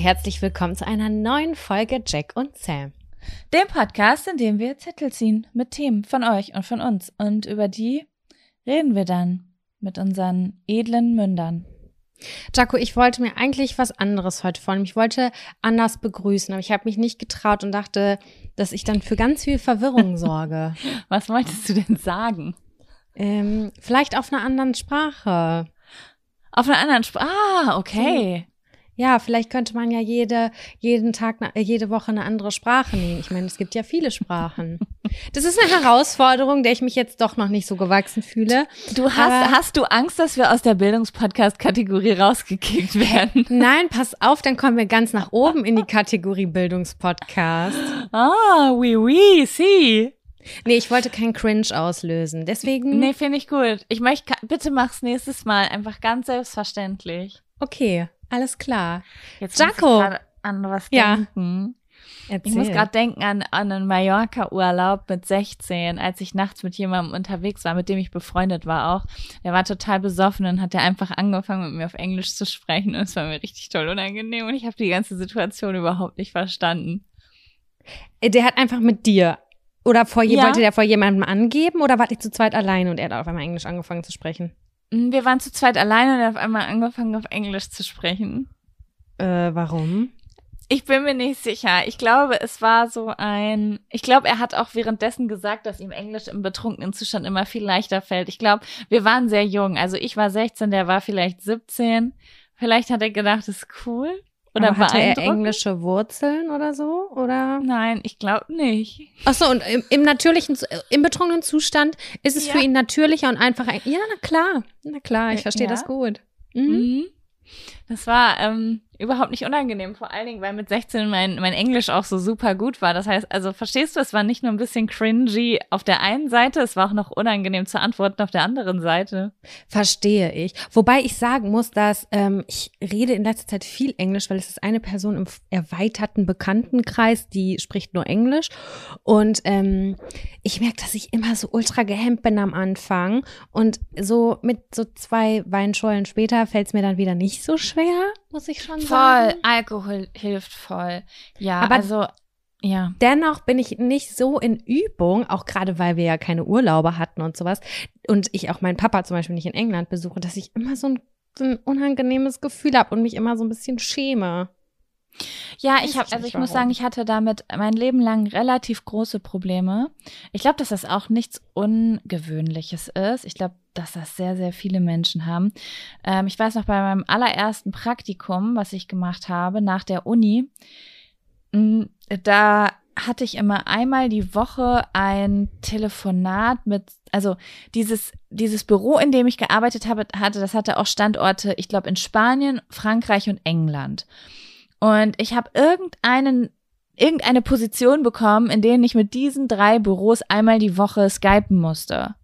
Herzlich willkommen zu einer neuen Folge Jack und Sam. Dem Podcast, in dem wir Zettel ziehen mit Themen von euch und von uns. Und über die reden wir dann mit unseren edlen Mündern. Jaco, ich wollte mir eigentlich was anderes heute vornehmen. Ich wollte anders begrüßen, aber ich habe mich nicht getraut und dachte, dass ich dann für ganz viel Verwirrung sorge. was wolltest du denn sagen? Ähm, vielleicht auf einer anderen Sprache. Auf einer anderen Sprache? Ah, okay. Ja, vielleicht könnte man ja jede, jeden Tag, äh, jede Woche eine andere Sprache nehmen. Ich meine, es gibt ja viele Sprachen. Das ist eine Herausforderung, der ich mich jetzt doch noch nicht so gewachsen fühle. Du hast, hast du Angst, dass wir aus der Bildungspodcast-Kategorie rausgekickt werden? Nein, pass auf, dann kommen wir ganz nach oben in die Kategorie Bildungspodcast. Ah, oui, oui, si. Nee, ich wollte keinen Cringe auslösen. Deswegen. Nee, finde ich gut. Ich möchte, bitte mach's nächstes Mal einfach ganz selbstverständlich. Okay. Alles klar. Jetzt Jaco. Muss ich an was ja. denken. Erzähl. Ich muss gerade denken an, an einen Mallorca-Urlaub mit 16, als ich nachts mit jemandem unterwegs war, mit dem ich befreundet war auch. Der war total besoffen und hat er einfach angefangen, mit mir auf Englisch zu sprechen. Und es war mir richtig toll unangenehm und ich habe die ganze Situation überhaupt nicht verstanden. Äh, der hat einfach mit dir oder vor ja. wollte der vor jemandem angeben oder wart ihr zu zweit alleine und er hat auf einmal Englisch angefangen zu sprechen? Hm, wir waren zu zweit alleine und er hat auf einmal angefangen, auf Englisch zu sprechen. Äh, warum? Ich bin mir nicht sicher. Ich glaube, es war so ein. Ich glaube, er hat auch währenddessen gesagt, dass ihm Englisch im betrunkenen Zustand immer viel leichter fällt. Ich glaube, wir waren sehr jung. Also ich war 16, der war vielleicht 17. Vielleicht hat er gedacht, das ist cool. Oder hatte er englische Wurzeln oder so? Oder? Nein, ich glaube nicht. Ach so, und im, im, natürlichen, im betrunkenen Zustand ist es ja. für ihn natürlicher und einfacher. Ja, na klar, na klar, ich verstehe ja. das gut. Mhm. Mhm. Das war ähm, überhaupt nicht unangenehm, vor allen Dingen, weil mit 16 mein, mein Englisch auch so super gut war. Das heißt, also verstehst du, es war nicht nur ein bisschen cringy auf der einen Seite, es war auch noch unangenehm zu antworten auf der anderen Seite. Verstehe ich. Wobei ich sagen muss, dass ähm, ich rede in letzter Zeit viel Englisch, weil es ist eine Person im erweiterten Bekanntenkreis, die spricht nur Englisch. Und ähm, ich merke, dass ich immer so ultra gehemmt bin am Anfang. Und so mit so zwei Weinschollen später fällt es mir dann wieder nicht so schwer, muss ich schon sagen. Voll, Alkohol hilft voll. Ja, aber also ja. Dennoch bin ich nicht so in Übung, auch gerade weil wir ja keine Urlaube hatten und sowas. Und ich auch meinen Papa zum Beispiel nicht in England besuche, dass ich immer so ein, so ein unangenehmes Gefühl habe und mich immer so ein bisschen schäme. Ja, ich habe, also ich warum. muss sagen, ich hatte damit mein Leben lang relativ große Probleme. Ich glaube, dass das auch nichts Ungewöhnliches ist. Ich glaube, dass das sehr, sehr viele Menschen haben. Ähm, ich weiß noch bei meinem allerersten Praktikum, was ich gemacht habe nach der Uni, mh, da hatte ich immer einmal die Woche ein Telefonat mit, also dieses, dieses Büro, in dem ich gearbeitet habe, hatte, das hatte auch Standorte, ich glaube, in Spanien, Frankreich und England. Und ich habe irgendeinen irgendeine Position bekommen, in denen ich mit diesen drei Büros einmal die Woche skypen musste.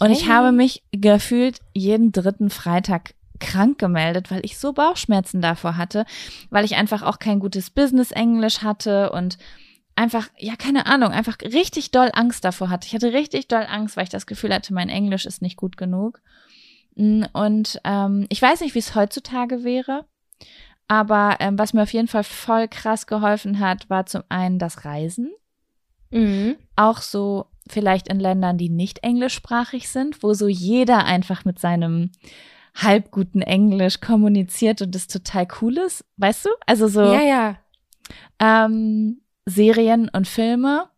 Und ich habe mich gefühlt jeden dritten Freitag krank gemeldet, weil ich so Bauchschmerzen davor hatte, weil ich einfach auch kein gutes Business-Englisch hatte und einfach, ja, keine Ahnung, einfach richtig doll Angst davor hatte. Ich hatte richtig doll Angst, weil ich das Gefühl hatte, mein Englisch ist nicht gut genug. Und ähm, ich weiß nicht, wie es heutzutage wäre. Aber ähm, was mir auf jeden Fall voll krass geholfen hat, war zum einen das Reisen. Mhm. Auch so vielleicht in Ländern, die nicht englischsprachig sind, wo so jeder einfach mit seinem halbguten Englisch kommuniziert und das total cool ist, weißt du? Also so ja, ja. Ähm, Serien und Filme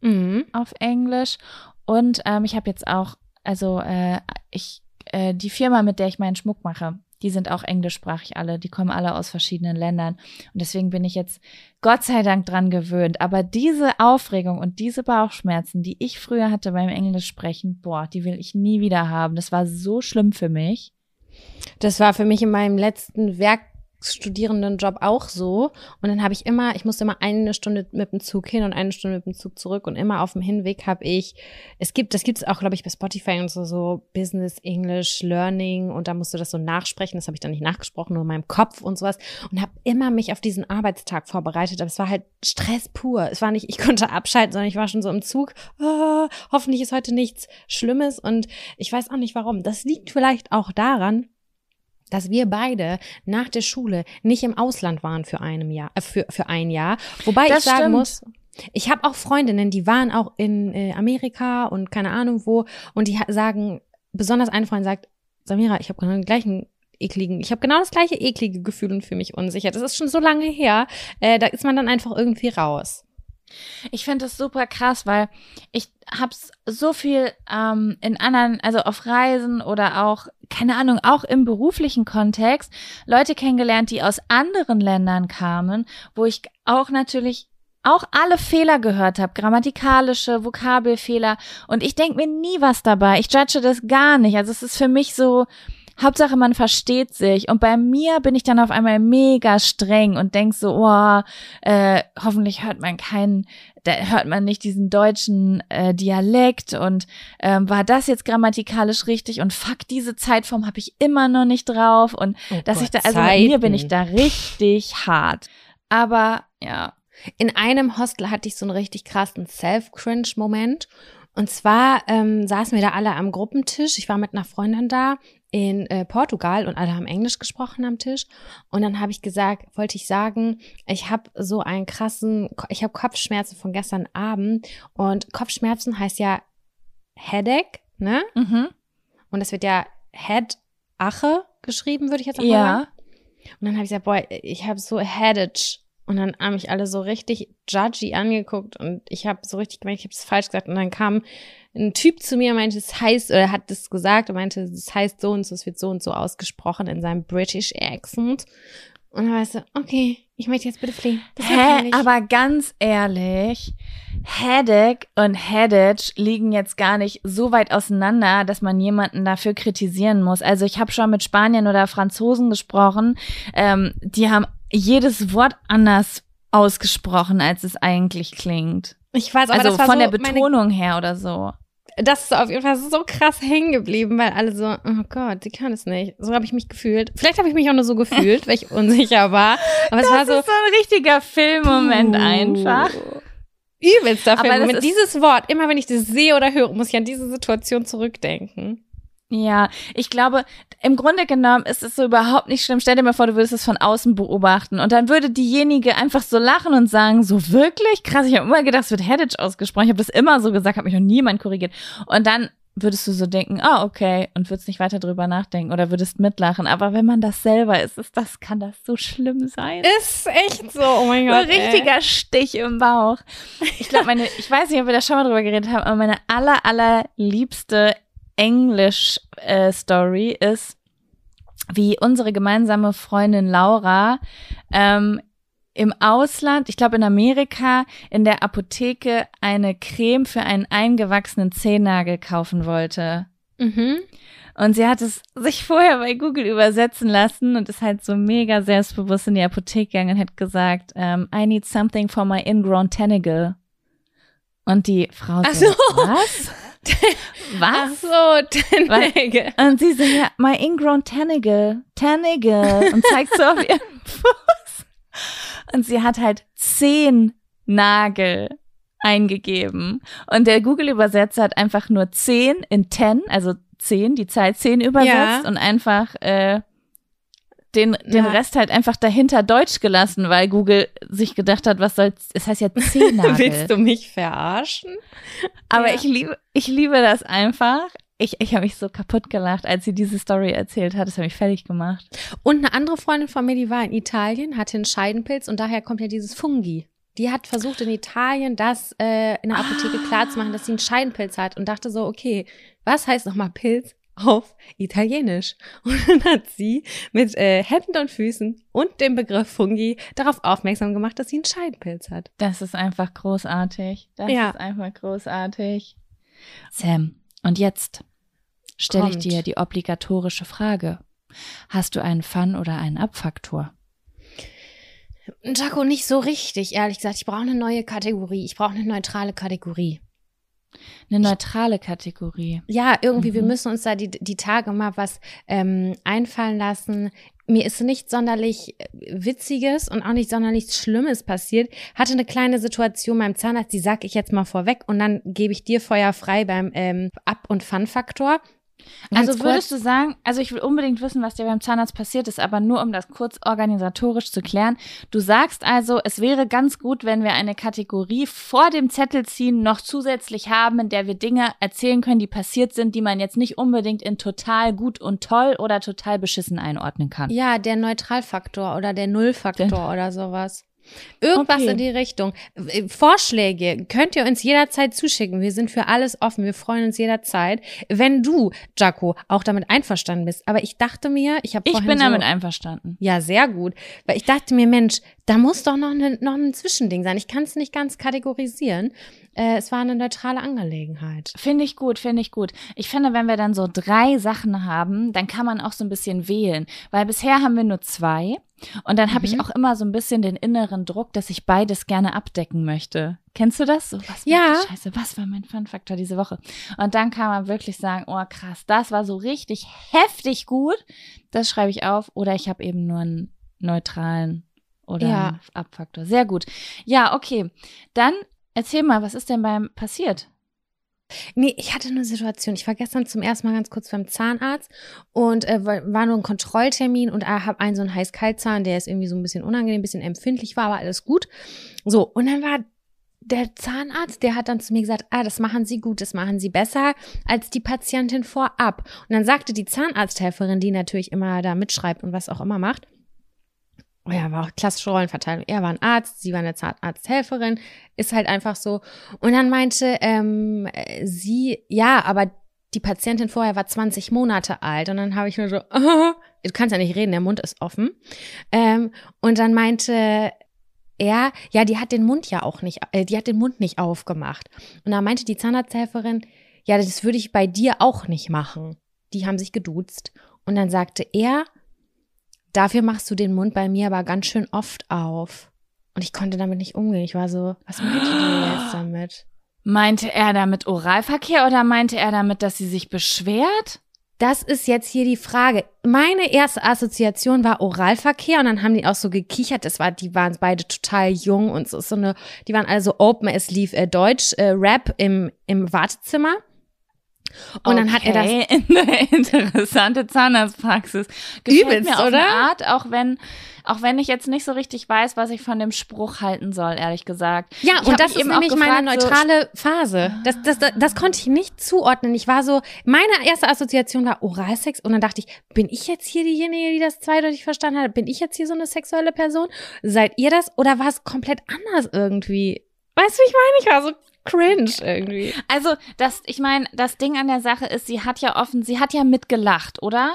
mhm. auf Englisch. Und ähm, ich habe jetzt auch, also äh, ich, äh, die Firma, mit der ich meinen Schmuck mache, die sind auch englischsprachig alle, die kommen alle aus verschiedenen Ländern. Und deswegen bin ich jetzt Gott sei Dank dran gewöhnt. Aber diese Aufregung und diese Bauchschmerzen, die ich früher hatte beim Englisch sprechen, boah, die will ich nie wieder haben. Das war so schlimm für mich. Das war für mich in meinem letzten Werk Studierendenjob auch so. Und dann habe ich immer, ich musste immer eine Stunde mit dem Zug hin und eine Stunde mit dem Zug zurück. Und immer auf dem Hinweg habe ich, es gibt, das gibt es auch, glaube ich, bei Spotify und so, so Business English Learning. Und da musst du das so nachsprechen. Das habe ich dann nicht nachgesprochen, nur in meinem Kopf und sowas. Und habe immer mich auf diesen Arbeitstag vorbereitet. Aber es war halt Stress pur. Es war nicht, ich konnte abschalten, sondern ich war schon so im Zug. Oh, hoffentlich ist heute nichts Schlimmes. Und ich weiß auch nicht warum. Das liegt vielleicht auch daran, dass wir beide nach der Schule nicht im Ausland waren für einem Jahr, äh, für, für ein Jahr. Wobei das ich sagen stimmt. muss, ich habe auch Freundinnen, die waren auch in äh, Amerika und keine Ahnung wo und die sagen, besonders eine Freundin sagt, Samira, ich habe genau den gleichen ekligen, ich habe genau das gleiche eklige Gefühl und fühle mich unsicher. Das ist schon so lange her, äh, da ist man dann einfach irgendwie raus. Ich finde das super krass, weil ich hab's so viel ähm, in anderen, also auf Reisen oder auch, keine Ahnung, auch im beruflichen Kontext, Leute kennengelernt, die aus anderen Ländern kamen, wo ich auch natürlich auch alle Fehler gehört habe, grammatikalische, Vokabelfehler und ich denke mir nie was dabei. Ich judge das gar nicht. Also es ist für mich so, Hauptsache man versteht sich. Und bei mir bin ich dann auf einmal mega streng und denk so, oh, äh, hoffentlich hört man keinen, da hört man nicht diesen deutschen äh, Dialekt und ähm, war das jetzt grammatikalisch richtig und fuck, diese Zeitform habe ich immer noch nicht drauf und oh dass Gott, ich da, also Zeiten. bei mir bin ich da richtig hart. Aber ja. In einem Hostel hatte ich so einen richtig krassen Self-Cringe-Moment. Und zwar ähm, saßen wir da alle am Gruppentisch. Ich war mit einer Freundin da in äh, Portugal und alle haben Englisch gesprochen am Tisch. Und dann habe ich gesagt, wollte ich sagen, ich habe so einen krassen, ich habe Kopfschmerzen von gestern Abend. Und Kopfschmerzen heißt ja Headache, ne? Mhm. Und das wird ja Head Ache geschrieben, würde ich jetzt auch ja. sagen. Und dann habe ich gesagt, boah, ich habe so Headache. Und dann haben mich alle so richtig judgy angeguckt und ich habe so richtig gemerkt, ich habe es falsch gesagt. Und dann kam ein Typ zu mir, meinte, es heißt, oder hat das gesagt und meinte, es heißt so und so, es wird so und so ausgesprochen in seinem British Accent. Und dann weißt du, okay, ich möchte jetzt bitte fliehen. Hä, aber ganz ehrlich, Headache und Headage liegen jetzt gar nicht so weit auseinander, dass man jemanden dafür kritisieren muss. Also ich habe schon mit Spaniern oder Franzosen gesprochen, ähm, die haben jedes Wort anders ausgesprochen, als es eigentlich klingt. Ich weiß, aber also das war von so der Betonung her oder so. Das ist auf jeden Fall so krass hängen geblieben, weil alle so, oh Gott, sie kann es nicht. So habe ich mich gefühlt. Vielleicht habe ich mich auch nur so gefühlt, weil ich unsicher war. Aber es das war so. Das ist so ein richtiger Filmmoment einfach. Übelster Filmmoment. Dieses Wort, immer wenn ich das sehe oder höre, muss ich an diese Situation zurückdenken. Ja, ich glaube, im Grunde genommen ist es so überhaupt nicht schlimm. Stell dir mal vor, du würdest es von außen beobachten und dann würde diejenige einfach so lachen und sagen, so wirklich? Krass, ich habe immer gedacht, es wird Headage ausgesprochen. Ich habe das immer so gesagt, habe mich noch niemand korrigiert. Und dann würdest du so denken, ah, okay, und würdest nicht weiter drüber nachdenken oder würdest mitlachen. Aber wenn man das selber ist, ist das, kann das so schlimm sein. Ist echt so, oh mein Gott. Ein richtiger ey. Stich im Bauch. Ich glaube, meine, ich weiß nicht, ob wir da schon mal drüber geredet haben, aber meine aller, allerliebste Englisch-Story äh, ist, wie unsere gemeinsame Freundin Laura ähm, im Ausland, ich glaube in Amerika, in der Apotheke eine Creme für einen eingewachsenen Zehennagel kaufen wollte. Mhm. Und sie hat es sich vorher bei Google übersetzen lassen und ist halt so mega selbstbewusst in die Apotheke gegangen und hat gesagt, um, ähm, I need something for my ingrown tentacle. Und die Frau so, so. was? Was? Ach so, Tentacle. Und sie so, ja, my ingrown tentacle, tentacle. Und zeigt so auf ihren Fuß. Und sie hat halt zehn Nagel eingegeben. Und der Google-Übersetzer hat einfach nur zehn in ten, also zehn, die Zahl zehn übersetzt ja. und einfach äh, den, den Rest halt einfach dahinter Deutsch gelassen, weil Google sich gedacht hat, was soll's, es heißt ja Zehennagel. Willst du mich verarschen? Aber ja. ich liebe, ich liebe das einfach. Ich, ich habe mich so kaputt gelacht, als sie diese Story erzählt hat. Das hat mich fertig gemacht. Und eine andere Freundin von mir, die war in Italien, hatte einen Scheidenpilz und daher kommt ja dieses Fungi. Die hat versucht in Italien das äh, in der Apotheke ah. klarzumachen, dass sie einen Scheidenpilz hat und dachte so, okay, was heißt nochmal Pilz? Auf Italienisch. Und dann hat sie mit äh, Händen und Füßen und dem Begriff Fungi darauf aufmerksam gemacht, dass sie einen Scheidenpilz hat. Das ist einfach großartig. Das ja. ist einfach großartig. Sam, und jetzt stelle ich dir die obligatorische Frage. Hast du einen Fun- oder einen Abfaktor? Jaco, nicht so richtig, ehrlich gesagt. Ich brauche eine neue Kategorie. Ich brauche eine neutrale Kategorie. Eine neutrale Kategorie. Ja, irgendwie, mhm. wir müssen uns da die, die Tage mal was ähm, einfallen lassen. Mir ist nicht sonderlich äh, Witziges und auch nicht sonderlich Schlimmes passiert. Hatte eine kleine Situation beim Zahnarzt, die sag ich jetzt mal vorweg und dann gebe ich dir Feuer frei beim ähm, Ab- und Fun-Faktor. Also würdest du sagen, also ich will unbedingt wissen, was dir beim Zahnarzt passiert ist, aber nur um das kurz organisatorisch zu klären. Du sagst also, es wäre ganz gut, wenn wir eine Kategorie vor dem Zettel ziehen noch zusätzlich haben, in der wir Dinge erzählen können, die passiert sind, die man jetzt nicht unbedingt in total gut und toll oder total beschissen einordnen kann. Ja, der Neutralfaktor oder der Nullfaktor oder sowas. Irgendwas okay. in die Richtung. Äh, Vorschläge könnt ihr uns jederzeit zuschicken. Wir sind für alles offen. Wir freuen uns jederzeit. Wenn du, Jaco, auch damit einverstanden bist. Aber ich dachte mir, ich habe Ich bin so, damit einverstanden. Ja, sehr gut. Weil ich dachte mir, Mensch, da muss doch noch, ne, noch ein Zwischending sein. Ich kann es nicht ganz kategorisieren. Äh, es war eine neutrale Angelegenheit. Finde ich gut, finde ich gut. Ich finde, wenn wir dann so drei Sachen haben, dann kann man auch so ein bisschen wählen. Weil bisher haben wir nur zwei. Und dann habe mhm. ich auch immer so ein bisschen den inneren Druck, dass ich beides gerne abdecken möchte. Kennst du das? So, was ja. Scheiße, was war mein Fun-Faktor diese Woche? Und dann kann man wirklich sagen, oh krass, das war so richtig heftig gut. Das schreibe ich auf. Oder ich habe eben nur einen neutralen oder ja. Abfaktor. Sehr gut. Ja, okay. Dann erzähl mal, was ist denn beim passiert? Nee, ich hatte eine Situation. Ich war gestern zum ersten Mal ganz kurz beim Zahnarzt und äh, war nur ein Kontrolltermin und äh, habe einen so einen Heiß-Kalt-Zahn, der ist irgendwie so ein bisschen unangenehm, ein bisschen empfindlich war, aber alles gut. So, und dann war der Zahnarzt, der hat dann zu mir gesagt, ah, das machen Sie gut, das machen Sie besser als die Patientin vorab. Und dann sagte die Zahnarzthelferin, die natürlich immer da mitschreibt und was auch immer macht, ja, war auch klassische Rollenverteilung. Er war ein Arzt, sie war eine Zahnarzthelferin, ist halt einfach so. Und dann meinte ähm, sie, ja, aber die Patientin vorher war 20 Monate alt. Und dann habe ich nur so, oh, du kannst ja nicht reden, der Mund ist offen. Ähm, und dann meinte er, ja, die hat den Mund ja auch nicht, äh, die hat den Mund nicht aufgemacht. Und dann meinte die Zahnarzthelferin, ja, das würde ich bei dir auch nicht machen. Die haben sich geduzt. Und dann sagte er, Dafür machst du den Mund bei mir aber ganz schön oft auf. Und ich konnte damit nicht umgehen. Ich war so, was meinte du jetzt damit? Meinte er damit Oralverkehr oder meinte er damit, dass sie sich beschwert? Das ist jetzt hier die Frage. Meine erste Assoziation war Oralverkehr und dann haben die auch so gekichert. Das war, die waren beide total jung und so, so eine, die waren also open. Es lief äh, Deutsch äh, Rap im im Wartezimmer. Und okay. dann hat er das. Eine interessante Zahnarztpraxis. Gefällt Übelst, mir auf oder? Art, auch wenn, auch wenn ich jetzt nicht so richtig weiß, was ich von dem Spruch halten soll, ehrlich gesagt. Ja, ich und das ist nämlich gefragt, meine neutrale so Phase. Das, das, das, das konnte ich nicht zuordnen. Ich war so, meine erste Assoziation war Oralsex und dann dachte ich, bin ich jetzt hier diejenige, die das zweideutig verstanden hat? Bin ich jetzt hier so eine sexuelle Person? Seid ihr das? Oder war es komplett anders irgendwie? Weißt du, wie ich meine? Ich war so cringe irgendwie. Also, das, ich meine, das Ding an der Sache ist, sie hat ja offen, sie hat ja mitgelacht, oder?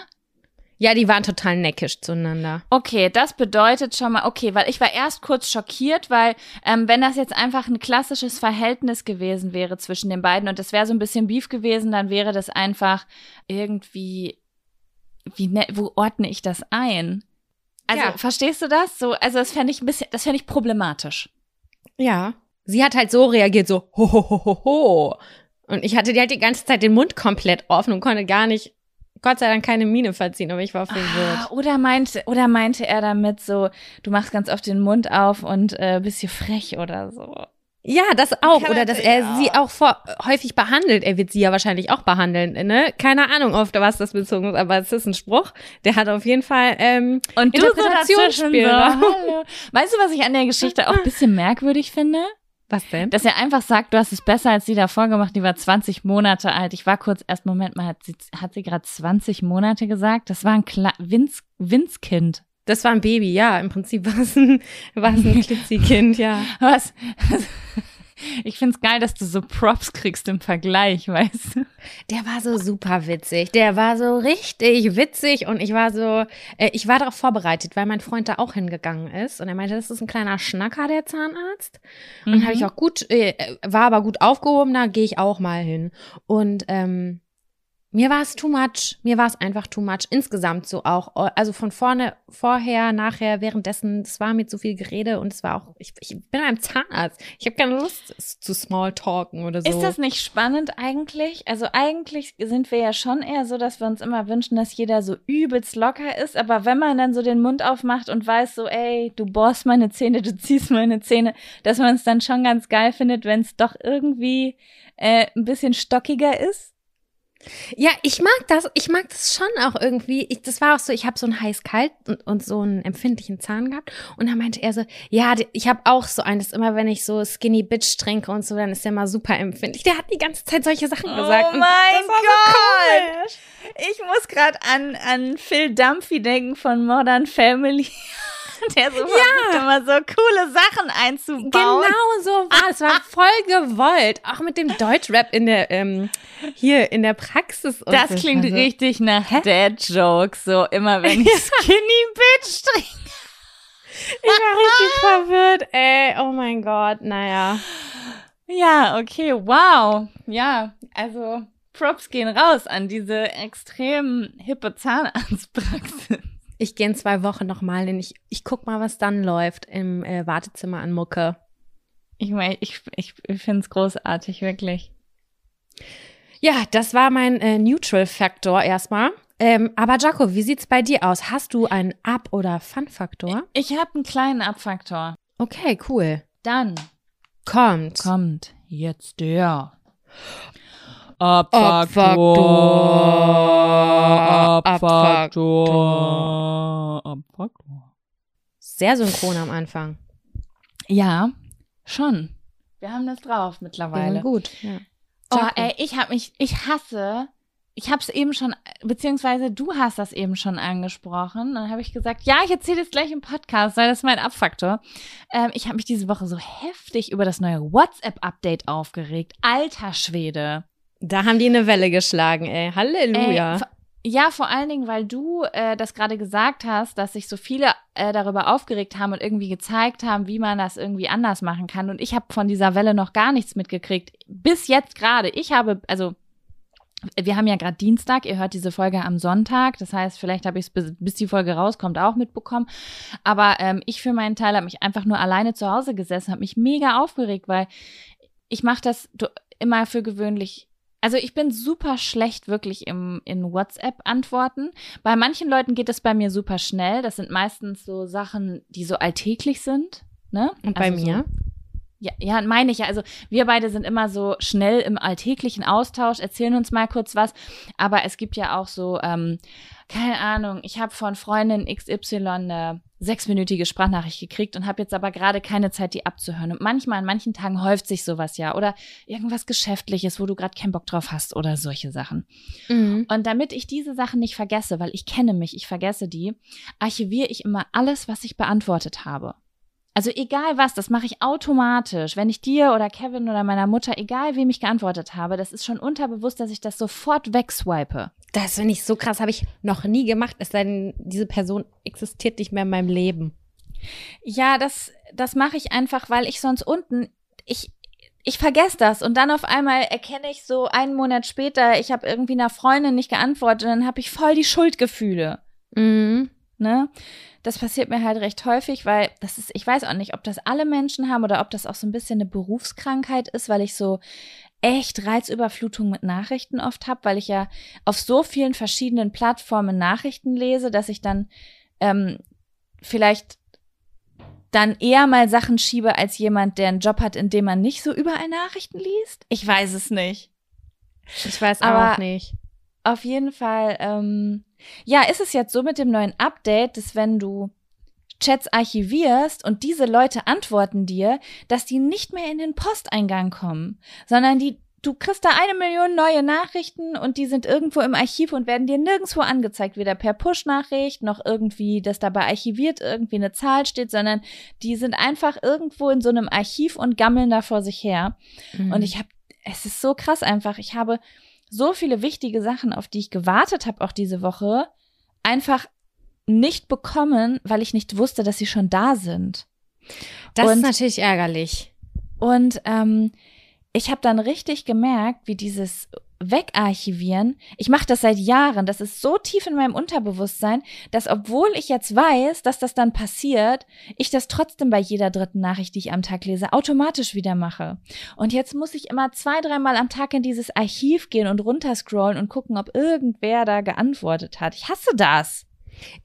Ja, die waren total neckisch zueinander. Okay, das bedeutet schon mal, okay, weil ich war erst kurz schockiert, weil ähm, wenn das jetzt einfach ein klassisches Verhältnis gewesen wäre zwischen den beiden und das wäre so ein bisschen Beef gewesen, dann wäre das einfach irgendwie, wie ne, wo ordne ich das ein? Also, ja. verstehst du das? So, also das fände ich ein bisschen, das fände ich problematisch. Ja. Sie hat halt so reagiert, so ho ho ho ho ho. Und ich hatte die halt die ganze Zeit den Mund komplett offen und konnte gar nicht, Gott sei Dank keine Miene verziehen, aber ich war verwirrt. Ah, oder meinte, oder meinte er damit so, du machst ganz oft den Mund auf und äh, bist hier frech oder so. Ja, das auch. Kann oder dass er ja. sie auch vor, häufig behandelt. Er wird sie ja wahrscheinlich auch behandeln, ne? Keine Ahnung, auf was das bezogen ist, aber es ist ein Spruch. Der hat auf jeden Fall ähm, Und du dazwischen so, hallo. Weißt du, was ich an der Geschichte auch ein bisschen merkwürdig finde? Was denn? Dass er einfach sagt, du hast es besser als die davor gemacht, die war 20 Monate alt. Ich war kurz, erst Moment mal, hat sie, hat sie gerade 20 Monate gesagt? Das war ein Kle Winz, Winzkind. Das war ein Baby, ja. Im Prinzip war es ein, war es ein Klitzikind, ja. Was? Ich find's geil, dass du so Props kriegst im Vergleich, weißt du? Der war so super witzig. Der war so richtig witzig und ich war so, äh, ich war darauf vorbereitet, weil mein Freund da auch hingegangen ist und er meinte, das ist ein kleiner Schnacker, der Zahnarzt. Und mhm. habe ich auch gut, äh, war aber gut aufgehoben, da gehe ich auch mal hin. Und ähm, mir war es too much. Mir war es einfach too much. Insgesamt so auch. Also von vorne, vorher, nachher, währenddessen, es war mir zu viel Gerede und es war auch, ich, ich bin beim Zahnarzt. Ich habe keine Lust zu Smalltalken oder so. Ist das nicht spannend eigentlich? Also eigentlich sind wir ja schon eher so, dass wir uns immer wünschen, dass jeder so übelst locker ist. Aber wenn man dann so den Mund aufmacht und weiß so, ey, du bohrst meine Zähne, du ziehst meine Zähne, dass man es dann schon ganz geil findet, wenn es doch irgendwie äh, ein bisschen stockiger ist. Ja, ich mag das. Ich mag das schon auch irgendwie. Ich, das war auch so, ich habe so ein heiß-kalt und, und so einen empfindlichen Zahn gehabt. Und dann meinte er so, ja, ich habe auch so eines. Immer wenn ich so Skinny Bitch trinke und so, dann ist der mal super empfindlich. Der hat die ganze Zeit solche Sachen gesagt. Oh mein Gott! So ich muss gerade an, an Phil Dumphy denken von Modern Family. der so ja. immer so coole Sachen einzubauen. Genau so war es. war voll gewollt. Auch mit dem Deutschrap in der, ähm, hier in der Praxis. das so. klingt also. richtig nach Dad-Jokes. So immer wenn ich Skinny Bitch trinke. Ich war richtig verwirrt, ey. Oh mein Gott, naja. Ja, okay, wow. Ja, also Props gehen raus an diese extrem hippe Zahnarztpraxis. Ich gehe in zwei Wochen nochmal hin. Ich, ich guck mal, was dann läuft im äh, Wartezimmer an Mucke. Ich meine, ich, ich, ich finde es großartig, wirklich. Ja, das war mein äh, Neutral-Faktor erstmal. Ähm, aber Jaco, wie sieht's bei dir aus? Hast du einen Up- oder Fun-Faktor? Ich, ich habe einen kleinen Up-Faktor. Okay, cool. Dann kommt. Kommt jetzt der Abfaktor. Abfaktor. Abfaktor. Sehr synchron am Anfang. Ja, schon. Wir haben das drauf mittlerweile. Ja, gut. Ja. Oh, ey, ich hab mich, ich hasse, ich hab's eben schon, beziehungsweise du hast das eben schon angesprochen. Dann habe ich gesagt, ja, ich erzähle es gleich im Podcast, weil das ist mein Abfaktor. Ähm, ich habe mich diese Woche so heftig über das neue WhatsApp-Update aufgeregt. Alter Schwede. Da haben die eine Welle geschlagen, ey. Halleluja. Ey, ja, vor allen Dingen, weil du äh, das gerade gesagt hast, dass sich so viele äh, darüber aufgeregt haben und irgendwie gezeigt haben, wie man das irgendwie anders machen kann. Und ich habe von dieser Welle noch gar nichts mitgekriegt. Bis jetzt gerade. Ich habe, also wir haben ja gerade Dienstag, ihr hört diese Folge am Sonntag, das heißt, vielleicht habe ich es bis, bis, die Folge rauskommt auch mitbekommen. Aber ähm, ich für meinen Teil habe mich einfach nur alleine zu Hause gesessen, habe mich mega aufgeregt, weil ich mache das immer für gewöhnlich also ich bin super schlecht wirklich im, in WhatsApp-Antworten. Bei manchen Leuten geht es bei mir super schnell. Das sind meistens so Sachen, die so alltäglich sind. Ne? Und bei also mir? So, ja, ja, meine ich ja. Also wir beide sind immer so schnell im alltäglichen Austausch, erzählen uns mal kurz was. Aber es gibt ja auch so, ähm, keine Ahnung, ich habe von Freundin XY eine sechsminütige Sprachnachricht gekriegt und habe jetzt aber gerade keine Zeit, die abzuhören. Und manchmal, an manchen Tagen häuft sich sowas ja. Oder irgendwas Geschäftliches, wo du gerade keinen Bock drauf hast oder solche Sachen. Mhm. Und damit ich diese Sachen nicht vergesse, weil ich kenne mich, ich vergesse die, archiviere ich immer alles, was ich beantwortet habe. Also egal was, das mache ich automatisch. Wenn ich dir oder Kevin oder meiner Mutter, egal wem ich geantwortet habe, das ist schon unterbewusst, dass ich das sofort wegswipe. Das finde ich so krass, habe ich noch nie gemacht, es sei denn, diese Person existiert nicht mehr in meinem Leben. Ja, das, das mache ich einfach, weil ich sonst unten, ich, ich vergesse das und dann auf einmal erkenne ich so einen Monat später, ich habe irgendwie einer Freundin nicht geantwortet und dann habe ich voll die Schuldgefühle. Mhm. Ne? Das passiert mir halt recht häufig, weil das ist, ich weiß auch nicht, ob das alle Menschen haben oder ob das auch so ein bisschen eine Berufskrankheit ist, weil ich so echt Reizüberflutung mit Nachrichten oft habe, weil ich ja auf so vielen verschiedenen Plattformen Nachrichten lese, dass ich dann ähm, vielleicht dann eher mal Sachen schiebe als jemand, der einen Job hat, in dem man nicht so überall Nachrichten liest. Ich weiß es nicht. Ich weiß Aber auch nicht. Auf jeden Fall ähm, ja, ist es jetzt so mit dem neuen Update, dass wenn du Chats archivierst und diese Leute antworten dir, dass die nicht mehr in den Posteingang kommen, sondern die du kriegst da eine Million neue Nachrichten und die sind irgendwo im Archiv und werden dir nirgendwo angezeigt, weder per Push-Nachricht noch irgendwie, dass dabei archiviert irgendwie eine Zahl steht, sondern die sind einfach irgendwo in so einem Archiv und gammeln da vor sich her. Mhm. Und ich habe, es ist so krass einfach. Ich habe so viele wichtige Sachen, auf die ich gewartet habe, auch diese Woche, einfach nicht bekommen, weil ich nicht wusste, dass sie schon da sind. Das und, ist natürlich ärgerlich. Und ähm, ich habe dann richtig gemerkt, wie dieses wegarchivieren. Ich mache das seit Jahren. Das ist so tief in meinem Unterbewusstsein, dass obwohl ich jetzt weiß, dass das dann passiert, ich das trotzdem bei jeder dritten Nachricht, die ich am Tag lese, automatisch wieder mache. Und jetzt muss ich immer zwei, dreimal am Tag in dieses Archiv gehen und runterscrollen und gucken, ob irgendwer da geantwortet hat. Ich hasse das.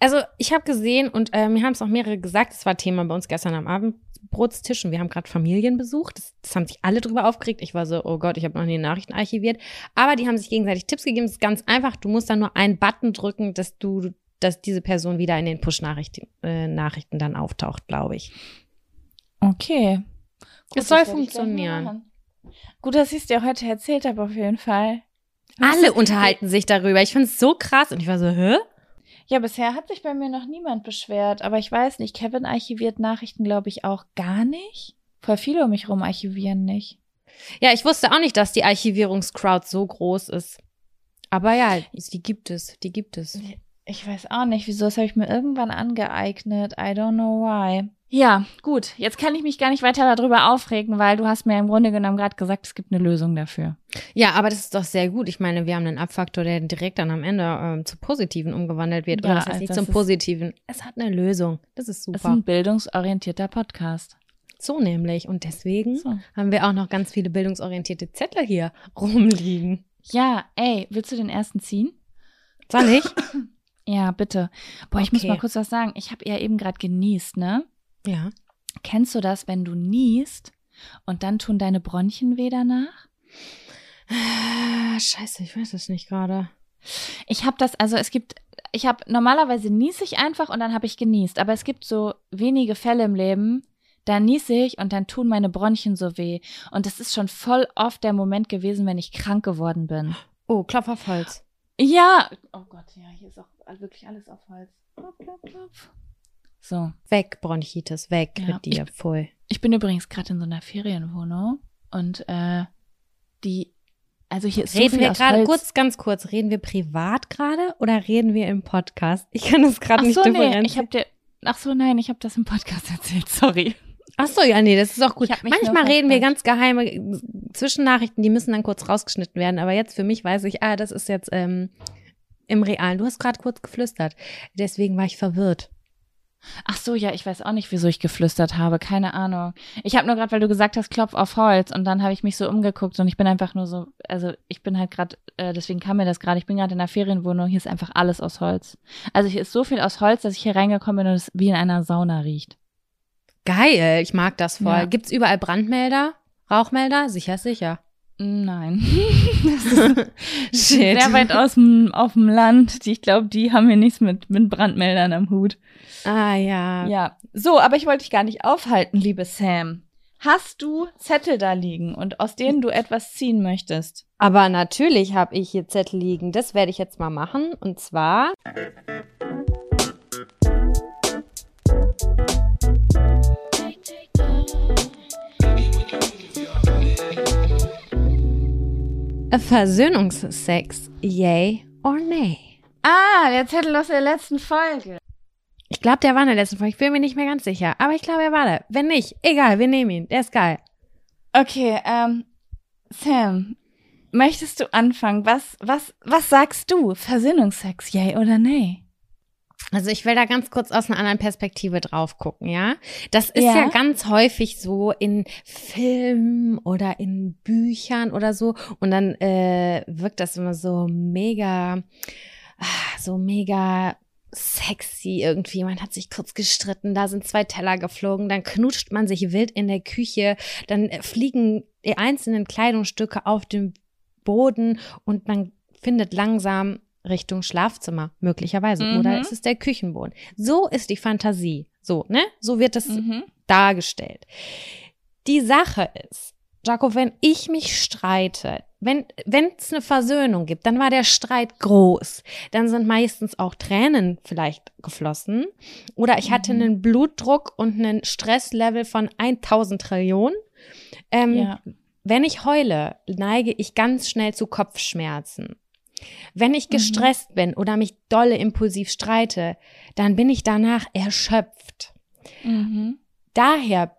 Also ich habe gesehen und äh, mir haben es auch mehrere gesagt, es war Thema bei uns gestern am Abendbrotstisch und wir haben gerade Familien besucht. Das, das, haben sich alle drüber aufgeregt. Ich war so, oh Gott, ich habe noch nie Nachrichten archiviert. Aber die haben sich gegenseitig Tipps gegeben. Es ist ganz einfach. Du musst dann nur einen Button drücken, dass du, dass diese Person wieder in den Push-Nachrichten äh, Nachrichten dann auftaucht, glaube ich. Okay. Gut, es soll funktionieren. Gut, dass ich es dir heute erzählt habe, auf jeden Fall. Alle unterhalten sich darüber. Ich finde es so krass. Und ich war so, hä? Ja, bisher hat sich bei mir noch niemand beschwert. Aber ich weiß nicht, Kevin archiviert Nachrichten, glaube ich, auch gar nicht. Voll viele um mich rum archivieren nicht. Ja, ich wusste auch nicht, dass die Archivierungscrowd so groß ist. Aber ja, die gibt es, die gibt es. Ich weiß auch nicht, wieso. Das habe ich mir irgendwann angeeignet. I don't know why. Ja, gut. Jetzt kann ich mich gar nicht weiter darüber aufregen, weil du hast mir im Grunde genommen gerade gesagt, es gibt eine Lösung dafür. Ja, aber das ist doch sehr gut. Ich meine, wir haben einen Abfaktor, der direkt dann am Ende ähm, zu Positiven umgewandelt wird. Oder ja, das heißt nicht zum Positiven. Es hat eine Lösung. Das ist super. Es ist ein bildungsorientierter Podcast. So nämlich. Und deswegen so. haben wir auch noch ganz viele bildungsorientierte Zettel hier rumliegen. Ja, ey, willst du den ersten ziehen? Soll ich? ja, bitte. Boah, ich okay. muss mal kurz was sagen. Ich habe ja eben gerade genießt, ne? Ja. Kennst du das, wenn du niest und dann tun deine Bronchien weh danach? Ah, scheiße, ich weiß es nicht gerade. Ich habe das, also es gibt, ich habe normalerweise niese ich einfach und dann habe ich genießt, aber es gibt so wenige Fälle im Leben, da niese ich und dann tun meine Bronchien so weh. Und das ist schon voll oft der Moment gewesen, wenn ich krank geworden bin. Oh, Holz. Ja. Oh Gott, ja, hier ist auch wirklich alles auf Holz. So. Weg, Bronchitis, weg ja. mit dir, ich, voll. Ich bin übrigens gerade in so einer Ferienwohnung und äh, die, also hier ist Reden so wir gerade, kurz, ganz kurz, reden wir privat gerade oder reden wir im Podcast? Ich kann das gerade nicht so, differenzieren. Nee, ich hab dir, ach so, nein, ich habe das im Podcast erzählt, sorry. Ach so, ja, nee, das ist auch gut. Manchmal reden wir ganz geheime Zwischennachrichten, die müssen dann kurz rausgeschnitten werden. Aber jetzt für mich weiß ich, ah, das ist jetzt ähm, im Realen. Du hast gerade kurz geflüstert. Deswegen war ich verwirrt. Ach so, ja, ich weiß auch nicht, wieso ich geflüstert habe. Keine Ahnung. Ich habe nur gerade, weil du gesagt hast, klopf auf Holz und dann habe ich mich so umgeguckt und ich bin einfach nur so, also ich bin halt gerade, äh, deswegen kam mir das gerade, ich bin gerade in einer Ferienwohnung, hier ist einfach alles aus Holz. Also hier ist so viel aus Holz, dass ich hier reingekommen bin und es wie in einer Sauna riecht. Geil, ich mag das voll. Ja. Gibt's überall Brandmelder? Rauchmelder? Sicher, sicher. Nein. sehr weit aus dem, auf dem Land. Ich glaube, die haben hier nichts mit, mit Brandmeldern am Hut. Ah, ja. Ja. So, aber ich wollte dich gar nicht aufhalten, liebe Sam. Hast du Zettel da liegen und aus denen du etwas ziehen möchtest? Aber natürlich habe ich hier Zettel liegen. Das werde ich jetzt mal machen. Und zwar. Versöhnungsex, yay or nay? Ah, der Zettel aus der letzten Folge. Ich glaube, der war in der letzten Folge. Ich bin mir nicht mehr ganz sicher. Aber ich glaube, er war da. Wenn nicht, egal, wir nehmen ihn. Der ist geil. Okay, ähm, Sam, möchtest du anfangen? Was, was, was sagst du? Versöhnungsex, yay oder nay? Also ich will da ganz kurz aus einer anderen Perspektive drauf gucken, ja. Das ist ja, ja ganz häufig so in Filmen oder in Büchern oder so. Und dann äh, wirkt das immer so mega, ah, so mega sexy irgendwie. Man hat sich kurz gestritten, da sind zwei Teller geflogen, dann knutscht man sich wild in der Küche, dann fliegen die einzelnen Kleidungsstücke auf dem Boden und man findet langsam Richtung Schlafzimmer, möglicherweise. Mhm. Oder ist es der Küchenboden? So ist die Fantasie. So, ne? So wird es mhm. dargestellt. Die Sache ist, Jaco, wenn ich mich streite, wenn wenn es eine Versöhnung gibt, dann war der Streit groß. Dann sind meistens auch Tränen vielleicht geflossen. Oder ich hatte mhm. einen Blutdruck und einen Stresslevel von 1000 Trillionen. Ähm, ja. Wenn ich heule, neige ich ganz schnell zu Kopfschmerzen. Wenn ich mhm. gestresst mhm. bin oder mich dolle impulsiv streite, dann bin ich danach erschöpft. Mhm. Daher,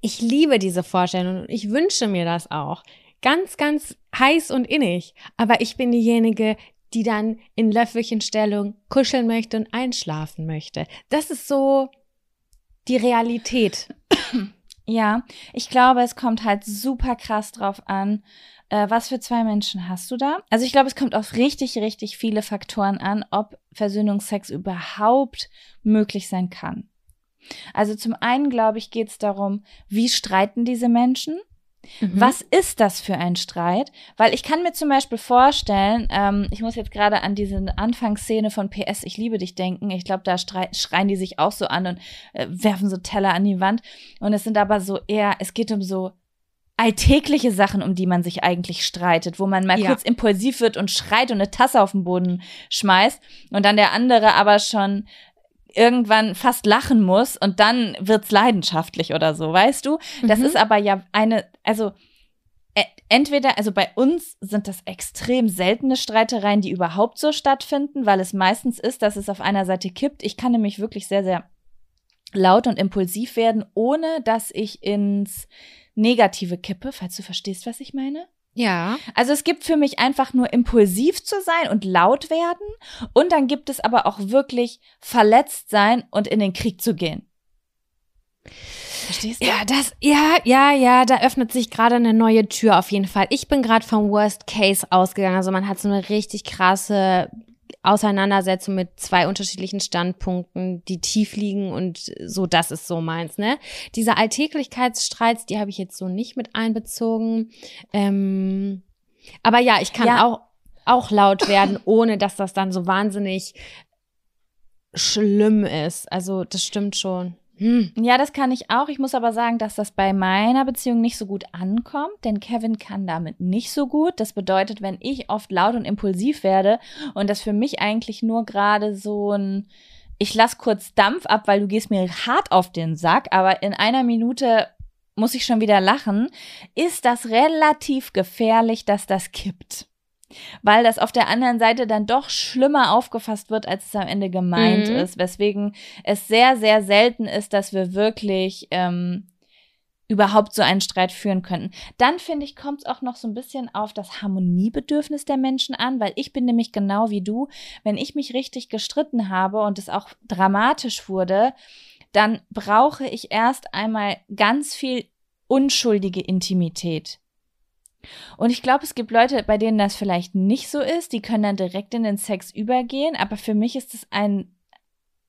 ich liebe diese Vorstellung und ich wünsche mir das auch. Ganz, ganz heiß und innig. Aber ich bin diejenige, die dann in Löffelchenstellung kuscheln möchte und einschlafen möchte. Das ist so die Realität. Ja, ich glaube, es kommt halt super krass drauf an, äh, was für zwei Menschen hast du da? Also ich glaube, es kommt auf richtig, richtig viele Faktoren an, ob Versöhnungsex überhaupt möglich sein kann. Also zum einen, glaube ich, geht es darum, wie streiten diese Menschen? Mhm. Was ist das für ein Streit? Weil ich kann mir zum Beispiel vorstellen, ähm, ich muss jetzt gerade an diese Anfangsszene von PS Ich liebe dich denken. Ich glaube, da schreien die sich auch so an und äh, werfen so Teller an die Wand. Und es sind aber so eher, es geht um so alltägliche Sachen, um die man sich eigentlich streitet, wo man mal ja. kurz impulsiv wird und schreit und eine Tasse auf den Boden schmeißt und dann der andere aber schon irgendwann fast lachen muss und dann wird's leidenschaftlich oder so, weißt du? Das mhm. ist aber ja eine, also e, entweder, also bei uns sind das extrem seltene Streitereien, die überhaupt so stattfinden, weil es meistens ist, dass es auf einer Seite kippt. Ich kann nämlich wirklich sehr, sehr laut und impulsiv werden, ohne dass ich ins negative Kippe, falls du verstehst, was ich meine. Ja. Also es gibt für mich einfach nur impulsiv zu sein und laut werden und dann gibt es aber auch wirklich verletzt sein und in den Krieg zu gehen. Verstehst du? Ja, das, ja, ja, ja, da öffnet sich gerade eine neue Tür auf jeden Fall. Ich bin gerade vom Worst Case ausgegangen. Also man hat so eine richtig krasse Auseinandersetzung mit zwei unterschiedlichen Standpunkten, die tief liegen und so, das ist so meins, ne? Diese Alltäglichkeitsstreits, die habe ich jetzt so nicht mit einbezogen. Ähm, aber ja, ich kann ja. auch, auch laut werden, ohne dass das dann so wahnsinnig schlimm ist. Also, das stimmt schon. Hm. Ja, das kann ich auch. Ich muss aber sagen, dass das bei meiner Beziehung nicht so gut ankommt, denn Kevin kann damit nicht so gut. Das bedeutet, wenn ich oft laut und impulsiv werde und das für mich eigentlich nur gerade so ein ich lass kurz Dampf ab, weil du gehst mir hart auf den Sack, aber in einer Minute muss ich schon wieder lachen, ist das relativ gefährlich, dass das kippt weil das auf der anderen Seite dann doch schlimmer aufgefasst wird, als es am Ende gemeint mhm. ist, weswegen es sehr, sehr selten ist, dass wir wirklich ähm, überhaupt so einen Streit führen könnten. Dann finde ich, kommt es auch noch so ein bisschen auf das Harmoniebedürfnis der Menschen an, weil ich bin nämlich genau wie du, wenn ich mich richtig gestritten habe und es auch dramatisch wurde, dann brauche ich erst einmal ganz viel unschuldige Intimität. Und ich glaube, es gibt Leute, bei denen das vielleicht nicht so ist, die können dann direkt in den Sex übergehen, aber für mich ist es ein,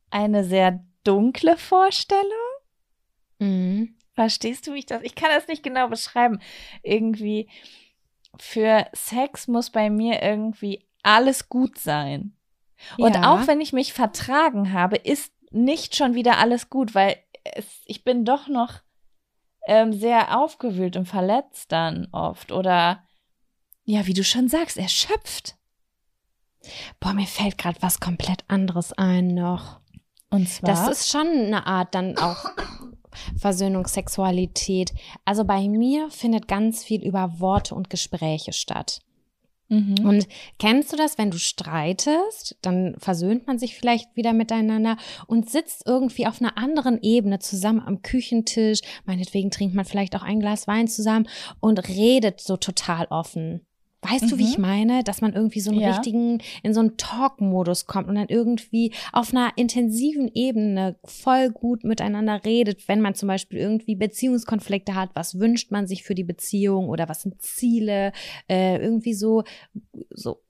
eine sehr dunkle Vorstellung. Mhm. Verstehst du, wie ich das? Ich kann das nicht genau beschreiben. Irgendwie für Sex muss bei mir irgendwie alles gut sein. Und ja. auch wenn ich mich vertragen habe, ist nicht schon wieder alles gut, weil es, ich bin doch noch ähm, sehr aufgewühlt und verletzt dann oft oder ja, wie du schon sagst, erschöpft. Boah, mir fällt gerade was komplett anderes ein noch. Und zwar? Das ist schon eine Art dann auch Versöhnungssexualität. Also bei mir findet ganz viel über Worte und Gespräche statt. Mhm. Und kennst du das, wenn du streitest, dann versöhnt man sich vielleicht wieder miteinander und sitzt irgendwie auf einer anderen Ebene zusammen am Küchentisch. Meinetwegen trinkt man vielleicht auch ein Glas Wein zusammen und redet so total offen. Weißt mhm. du, wie ich mhm. meine? Dass man irgendwie so einen ja. richtigen, in so einen Talk-Modus kommt und dann irgendwie auf einer intensiven Ebene voll gut miteinander redet, wenn man zum Beispiel irgendwie Beziehungskonflikte hat, was wünscht man sich für die Beziehung oder was sind Ziele, äh, irgendwie so, so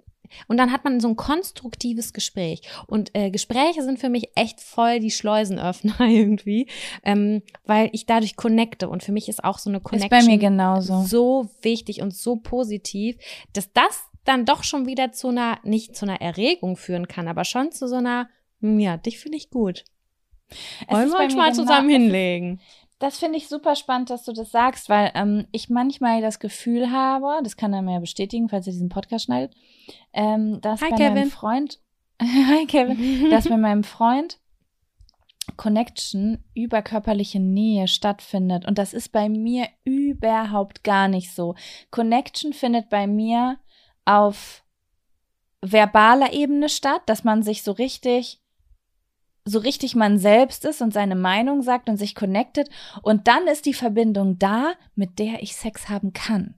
und dann hat man so ein konstruktives Gespräch. Und äh, Gespräche sind für mich echt voll die Schleusenöffner irgendwie, ähm, weil ich dadurch connecte. Und für mich ist auch so eine Connection ist bei mir genauso. so wichtig und so positiv, dass das dann doch schon wieder zu einer, nicht zu einer Erregung führen kann, aber schon zu so einer, ja, dich finde ich gut. Wollen wir uns mal zusammen hinlegen? Das finde ich super spannend, dass du das sagst, weil ähm, ich manchmal das Gefühl habe, das kann er mir bestätigen, falls er diesen Podcast schneidet, ähm, dass Hi, bei Kevin. meinem Freund, Hi Kevin, dass bei meinem Freund Connection über körperliche Nähe stattfindet. Und das ist bei mir überhaupt gar nicht so. Connection findet bei mir auf verbaler Ebene statt, dass man sich so richtig so richtig man selbst ist und seine Meinung sagt und sich connectet. Und dann ist die Verbindung da, mit der ich Sex haben kann.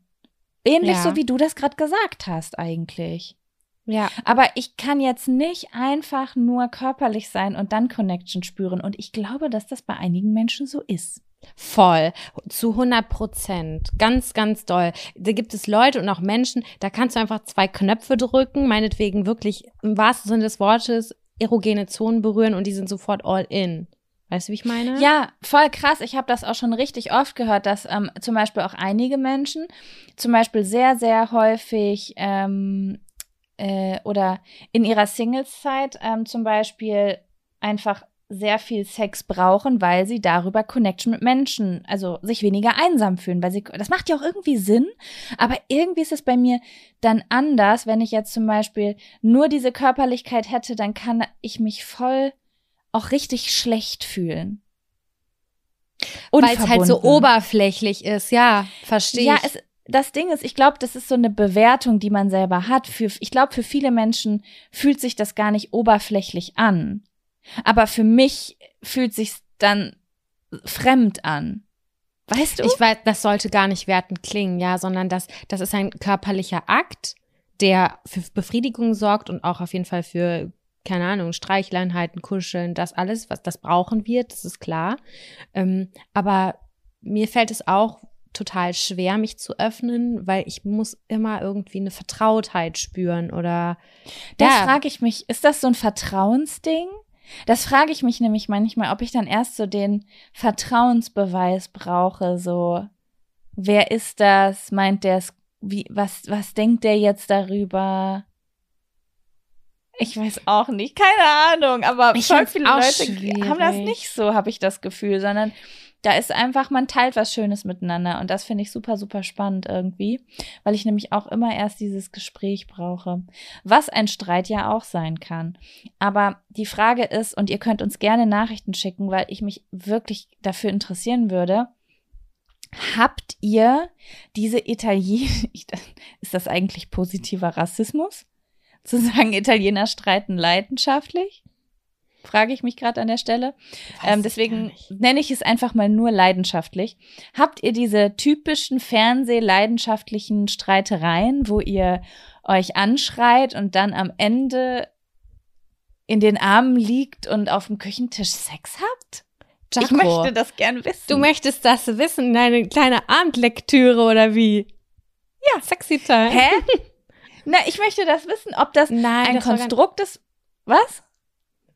Ähnlich ja. so, wie du das gerade gesagt hast, eigentlich. Ja. Aber ich kann jetzt nicht einfach nur körperlich sein und dann Connection spüren. Und ich glaube, dass das bei einigen Menschen so ist. Voll, zu 100 Prozent, ganz, ganz doll. Da gibt es Leute und auch Menschen, da kannst du einfach zwei Knöpfe drücken, meinetwegen wirklich im wahrsten Sinne des Wortes erogene Zonen berühren und die sind sofort all in. Weißt du, wie ich meine? Ja, voll krass. Ich habe das auch schon richtig oft gehört, dass ähm, zum Beispiel auch einige Menschen zum Beispiel sehr, sehr häufig ähm, äh, oder in ihrer Singles-Zeit ähm, zum Beispiel einfach sehr viel Sex brauchen, weil sie darüber Connection mit Menschen, also sich weniger einsam fühlen, weil sie, das macht ja auch irgendwie Sinn, aber irgendwie ist es bei mir dann anders, wenn ich jetzt zum Beispiel nur diese Körperlichkeit hätte, dann kann ich mich voll auch richtig schlecht fühlen. Weil es halt so oberflächlich ist, ja, verstehe ja, ich. Ja, das Ding ist, ich glaube, das ist so eine Bewertung, die man selber hat. Für, ich glaube, für viele Menschen fühlt sich das gar nicht oberflächlich an. Aber für mich fühlt sich dann fremd an. Weißt du? Ich weiß, das sollte gar nicht wertend klingen, ja, sondern das, das ist ein körperlicher Akt, der für Befriedigung sorgt und auch auf jeden Fall für keine Ahnung, Streichleinheiten, Kuscheln, das alles, was das brauchen wir, das ist klar. Ähm, aber mir fällt es auch total schwer, mich zu öffnen, weil ich muss immer irgendwie eine Vertrautheit spüren oder. Das ja. frage ich mich, ist das so ein Vertrauensding? Das frage ich mich nämlich manchmal, ob ich dann erst so den Vertrauensbeweis brauche, so wer ist das? Meint der es wie was was denkt der jetzt darüber? Ich weiß auch nicht, keine Ahnung, aber ich voll viele Leute schwierig. haben das nicht so, habe ich das Gefühl, sondern da ist einfach, man teilt was Schönes miteinander und das finde ich super, super spannend irgendwie, weil ich nämlich auch immer erst dieses Gespräch brauche, was ein Streit ja auch sein kann. Aber die Frage ist, und ihr könnt uns gerne Nachrichten schicken, weil ich mich wirklich dafür interessieren würde, habt ihr diese Italiener, ist das eigentlich positiver Rassismus? zu sagen, Italiener streiten leidenschaftlich? Frage ich mich gerade an der Stelle. Ähm, deswegen nenne ich es einfach mal nur leidenschaftlich. Habt ihr diese typischen Fernsehleidenschaftlichen Streitereien, wo ihr euch anschreit und dann am Ende in den Armen liegt und auf dem Küchentisch Sex habt? Jaco, ich möchte das gern wissen. Du möchtest das wissen, deine kleine Abendlektüre oder wie? Ja. Sexy Time. Hä? Na, ich möchte das wissen, ob das Nein, ein das Konstrukt ist. Was?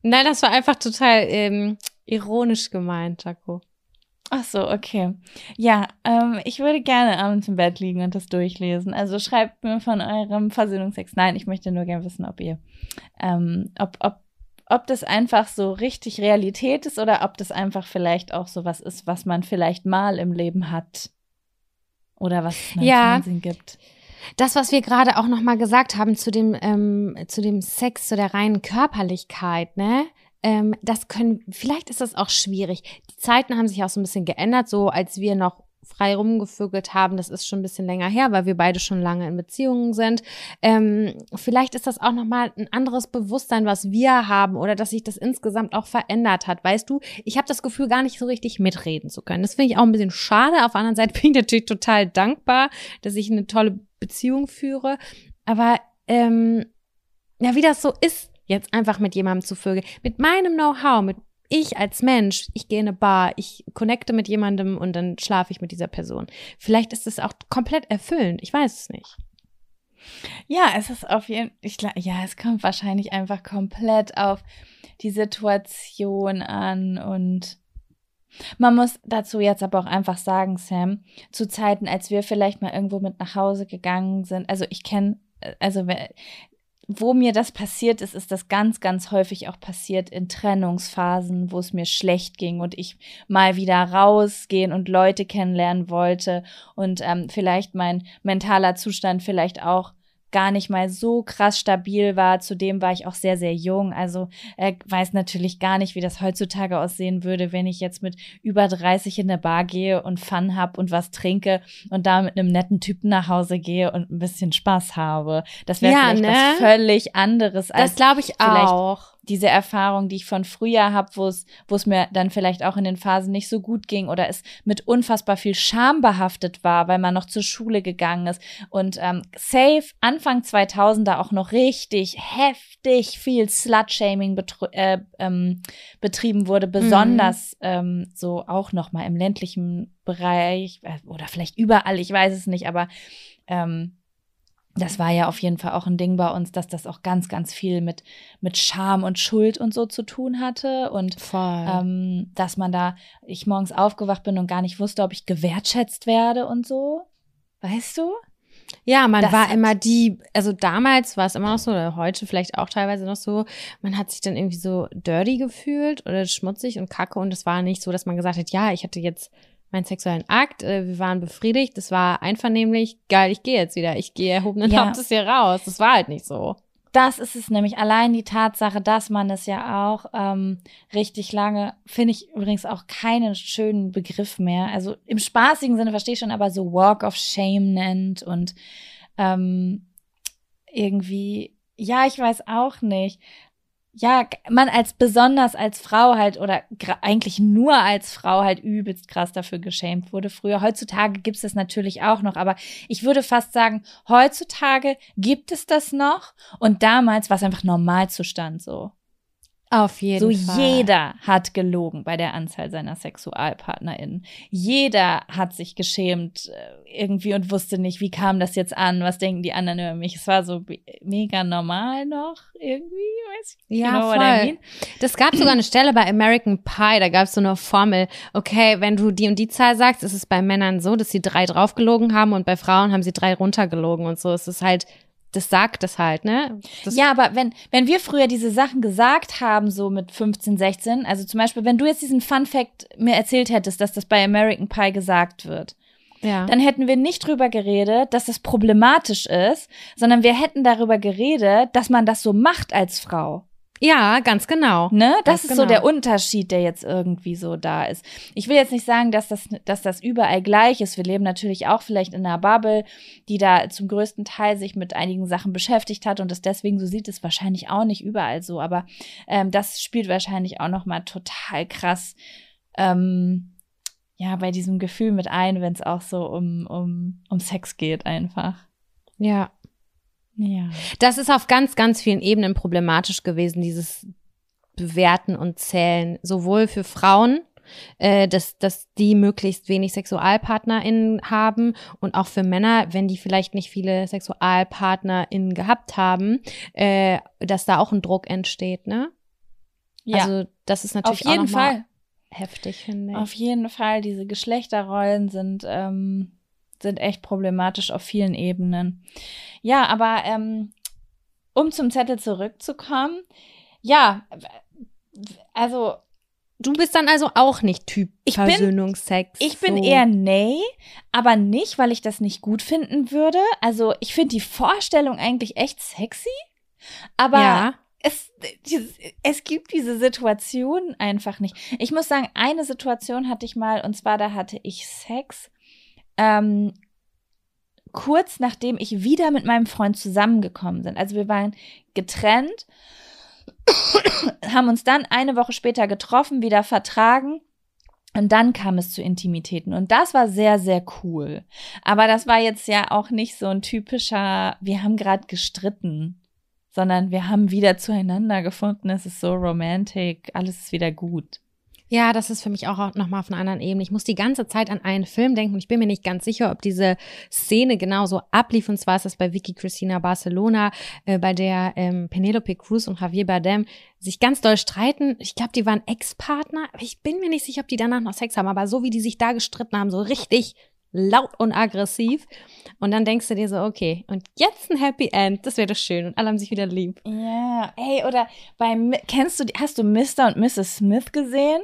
Nein, das war einfach total ähm, ironisch gemeint, Jaco. Ach so, okay. Ja, ähm, ich würde gerne abends im Bett liegen und das durchlesen. Also schreibt mir von eurem Versöhnungsex. Nein, ich möchte nur gerne wissen, ob ihr, ähm, ob, ob, ob das einfach so richtig Realität ist oder ob das einfach vielleicht auch so was ist, was man vielleicht mal im Leben hat. Oder was es im ja. Fernsehen gibt. Das, was wir gerade auch nochmal gesagt haben zu dem, ähm, zu dem Sex, zu der reinen Körperlichkeit, ne? Ähm, das können, vielleicht ist das auch schwierig. Die Zeiten haben sich auch so ein bisschen geändert, so als wir noch frei rumgevögelt haben, das ist schon ein bisschen länger her, weil wir beide schon lange in Beziehungen sind. Ähm, vielleicht ist das auch nochmal ein anderes Bewusstsein, was wir haben oder dass sich das insgesamt auch verändert hat. Weißt du, ich habe das Gefühl, gar nicht so richtig mitreden zu können. Das finde ich auch ein bisschen schade. Auf der anderen Seite bin ich natürlich total dankbar, dass ich eine tolle Beziehung führe. Aber ähm, ja, wie das so ist, jetzt einfach mit jemandem zu vögeln, mit meinem Know-how, mit ich als Mensch, ich gehe in eine Bar, ich connecte mit jemandem und dann schlafe ich mit dieser Person. Vielleicht ist es auch komplett erfüllend. Ich weiß es nicht. Ja, es ist auf jeden Fall, ja, es kommt wahrscheinlich einfach komplett auf die Situation an und man muss dazu jetzt aber auch einfach sagen, Sam, zu Zeiten, als wir vielleicht mal irgendwo mit nach Hause gegangen sind, also ich kenne, also wo mir das passiert ist, ist das ganz, ganz häufig auch passiert in Trennungsphasen, wo es mir schlecht ging und ich mal wieder rausgehen und Leute kennenlernen wollte und ähm, vielleicht mein mentaler Zustand vielleicht auch gar nicht mal so krass stabil war. Zudem war ich auch sehr, sehr jung. Also äh, weiß natürlich gar nicht, wie das heutzutage aussehen würde, wenn ich jetzt mit über 30 in eine Bar gehe und Fun hab und was trinke und da mit einem netten Typen nach Hause gehe und ein bisschen Spaß habe. Das wäre ja, vielleicht ne? was völlig anderes als das glaube ich auch. Diese Erfahrung, die ich von früher habe, wo es, wo es mir dann vielleicht auch in den Phasen nicht so gut ging oder es mit unfassbar viel Scham behaftet war, weil man noch zur Schule gegangen ist und ähm, safe Anfang 2000er auch noch richtig heftig viel Slut-Shaming äh, ähm, betrieben wurde, besonders mhm. ähm, so auch noch mal im ländlichen Bereich äh, oder vielleicht überall, ich weiß es nicht, aber ähm, das war ja auf jeden Fall auch ein Ding bei uns, dass das auch ganz, ganz viel mit, mit Scham und Schuld und so zu tun hatte. Und ähm, dass man da, ich morgens aufgewacht bin und gar nicht wusste, ob ich gewertschätzt werde und so. Weißt du? Ja, man das war immer die, also damals war es immer noch so, oder heute vielleicht auch teilweise noch so, man hat sich dann irgendwie so dirty gefühlt oder schmutzig und kacke und es war nicht so, dass man gesagt hat, ja, ich hatte jetzt meinen sexuellen Akt, äh, wir waren befriedigt, es war einvernehmlich, geil, ich gehe jetzt wieder, ich gehe erhobenen ja. Hauptes hier raus. Das war halt nicht so. Das ist es nämlich. Allein die Tatsache, dass man es ja auch ähm, richtig lange, finde ich übrigens auch keinen schönen Begriff mehr. Also im spaßigen Sinne verstehe ich schon, aber so Walk of Shame nennt und ähm, irgendwie, ja, ich weiß auch nicht ja, man als besonders als Frau halt oder eigentlich nur als Frau halt übelst krass dafür geschämt wurde früher. Heutzutage gibt es das natürlich auch noch, aber ich würde fast sagen, heutzutage gibt es das noch und damals war es einfach Normalzustand so. Auf jeden so Fall. So jeder hat gelogen bei der Anzahl seiner SexualpartnerInnen. Jeder hat sich geschämt äh, irgendwie und wusste nicht, wie kam das jetzt an, was denken die anderen über mich. Es war so mega normal noch irgendwie, weiß ich ja, genau, voll. Das gab sogar eine Stelle bei American Pie, da gab es so eine Formel, okay, wenn du die und die Zahl sagst, ist es bei Männern so, dass sie drei draufgelogen haben und bei Frauen haben sie drei runtergelogen und so. Es ist halt das sagt es halt, ne? Das ja, aber wenn, wenn wir früher diese Sachen gesagt haben, so mit 15, 16, also zum Beispiel, wenn du jetzt diesen Fun Fact mir erzählt hättest, dass das bei American Pie gesagt wird, ja. dann hätten wir nicht drüber geredet, dass das problematisch ist, sondern wir hätten darüber geredet, dass man das so macht als Frau. Ja, ganz genau. Ne? Das ganz ist genau. so der Unterschied, der jetzt irgendwie so da ist. Ich will jetzt nicht sagen, dass das, dass das überall gleich ist. Wir leben natürlich auch vielleicht in einer Bubble, die da zum größten Teil sich mit einigen Sachen beschäftigt hat und das deswegen so sieht, ist wahrscheinlich auch nicht überall so. Aber ähm, das spielt wahrscheinlich auch noch mal total krass ähm, ja bei diesem Gefühl mit ein, wenn es auch so um, um, um Sex geht einfach. Ja, ja. Das ist auf ganz, ganz vielen Ebenen problematisch gewesen, dieses Bewerten und Zählen, sowohl für Frauen, äh, dass, dass die möglichst wenig SexualpartnerInnen haben und auch für Männer, wenn die vielleicht nicht viele SexualpartnerInnen gehabt haben, äh, dass da auch ein Druck entsteht, ne? Ja. Also das ist natürlich auf jeden auch Fall heftig, finde ich. Auf jeden Fall, diese Geschlechterrollen sind ähm, sind echt problematisch auf vielen Ebenen. Ja, aber ähm, um zum Zettel zurückzukommen, ja, also Du bist dann also auch nicht Typ ich Versöhnungsex. Bin, ich so. bin eher nee, aber nicht, weil ich das nicht gut finden würde. Also ich finde die Vorstellung eigentlich echt sexy, aber ja. es, es gibt diese Situation einfach nicht. Ich muss sagen, eine Situation hatte ich mal und zwar da hatte ich Sex ähm, kurz nachdem ich wieder mit meinem Freund zusammengekommen bin. Also wir waren getrennt, haben uns dann eine Woche später getroffen, wieder vertragen. Und dann kam es zu Intimitäten. Und das war sehr, sehr cool. Aber das war jetzt ja auch nicht so ein typischer, wir haben gerade gestritten, sondern wir haben wieder zueinander gefunden. Es ist so romantic, alles ist wieder gut. Ja, das ist für mich auch nochmal auf einer anderen Ebene. Ich muss die ganze Zeit an einen Film denken und ich bin mir nicht ganz sicher, ob diese Szene genauso ablief. Und zwar ist das bei Vicky Cristina Barcelona, äh, bei der ähm, Penelope Cruz und Javier Bardem sich ganz doll streiten. Ich glaube, die waren Ex-Partner. Ich bin mir nicht sicher, ob die danach noch Sex haben, aber so wie die sich da gestritten haben, so richtig laut und aggressiv. Und dann denkst du dir so, okay, und jetzt ein Happy End, das wäre doch schön und alle haben sich wieder lieb. Ja, hey, oder bei, kennst du, hast du Mr. und Mrs. Smith gesehen?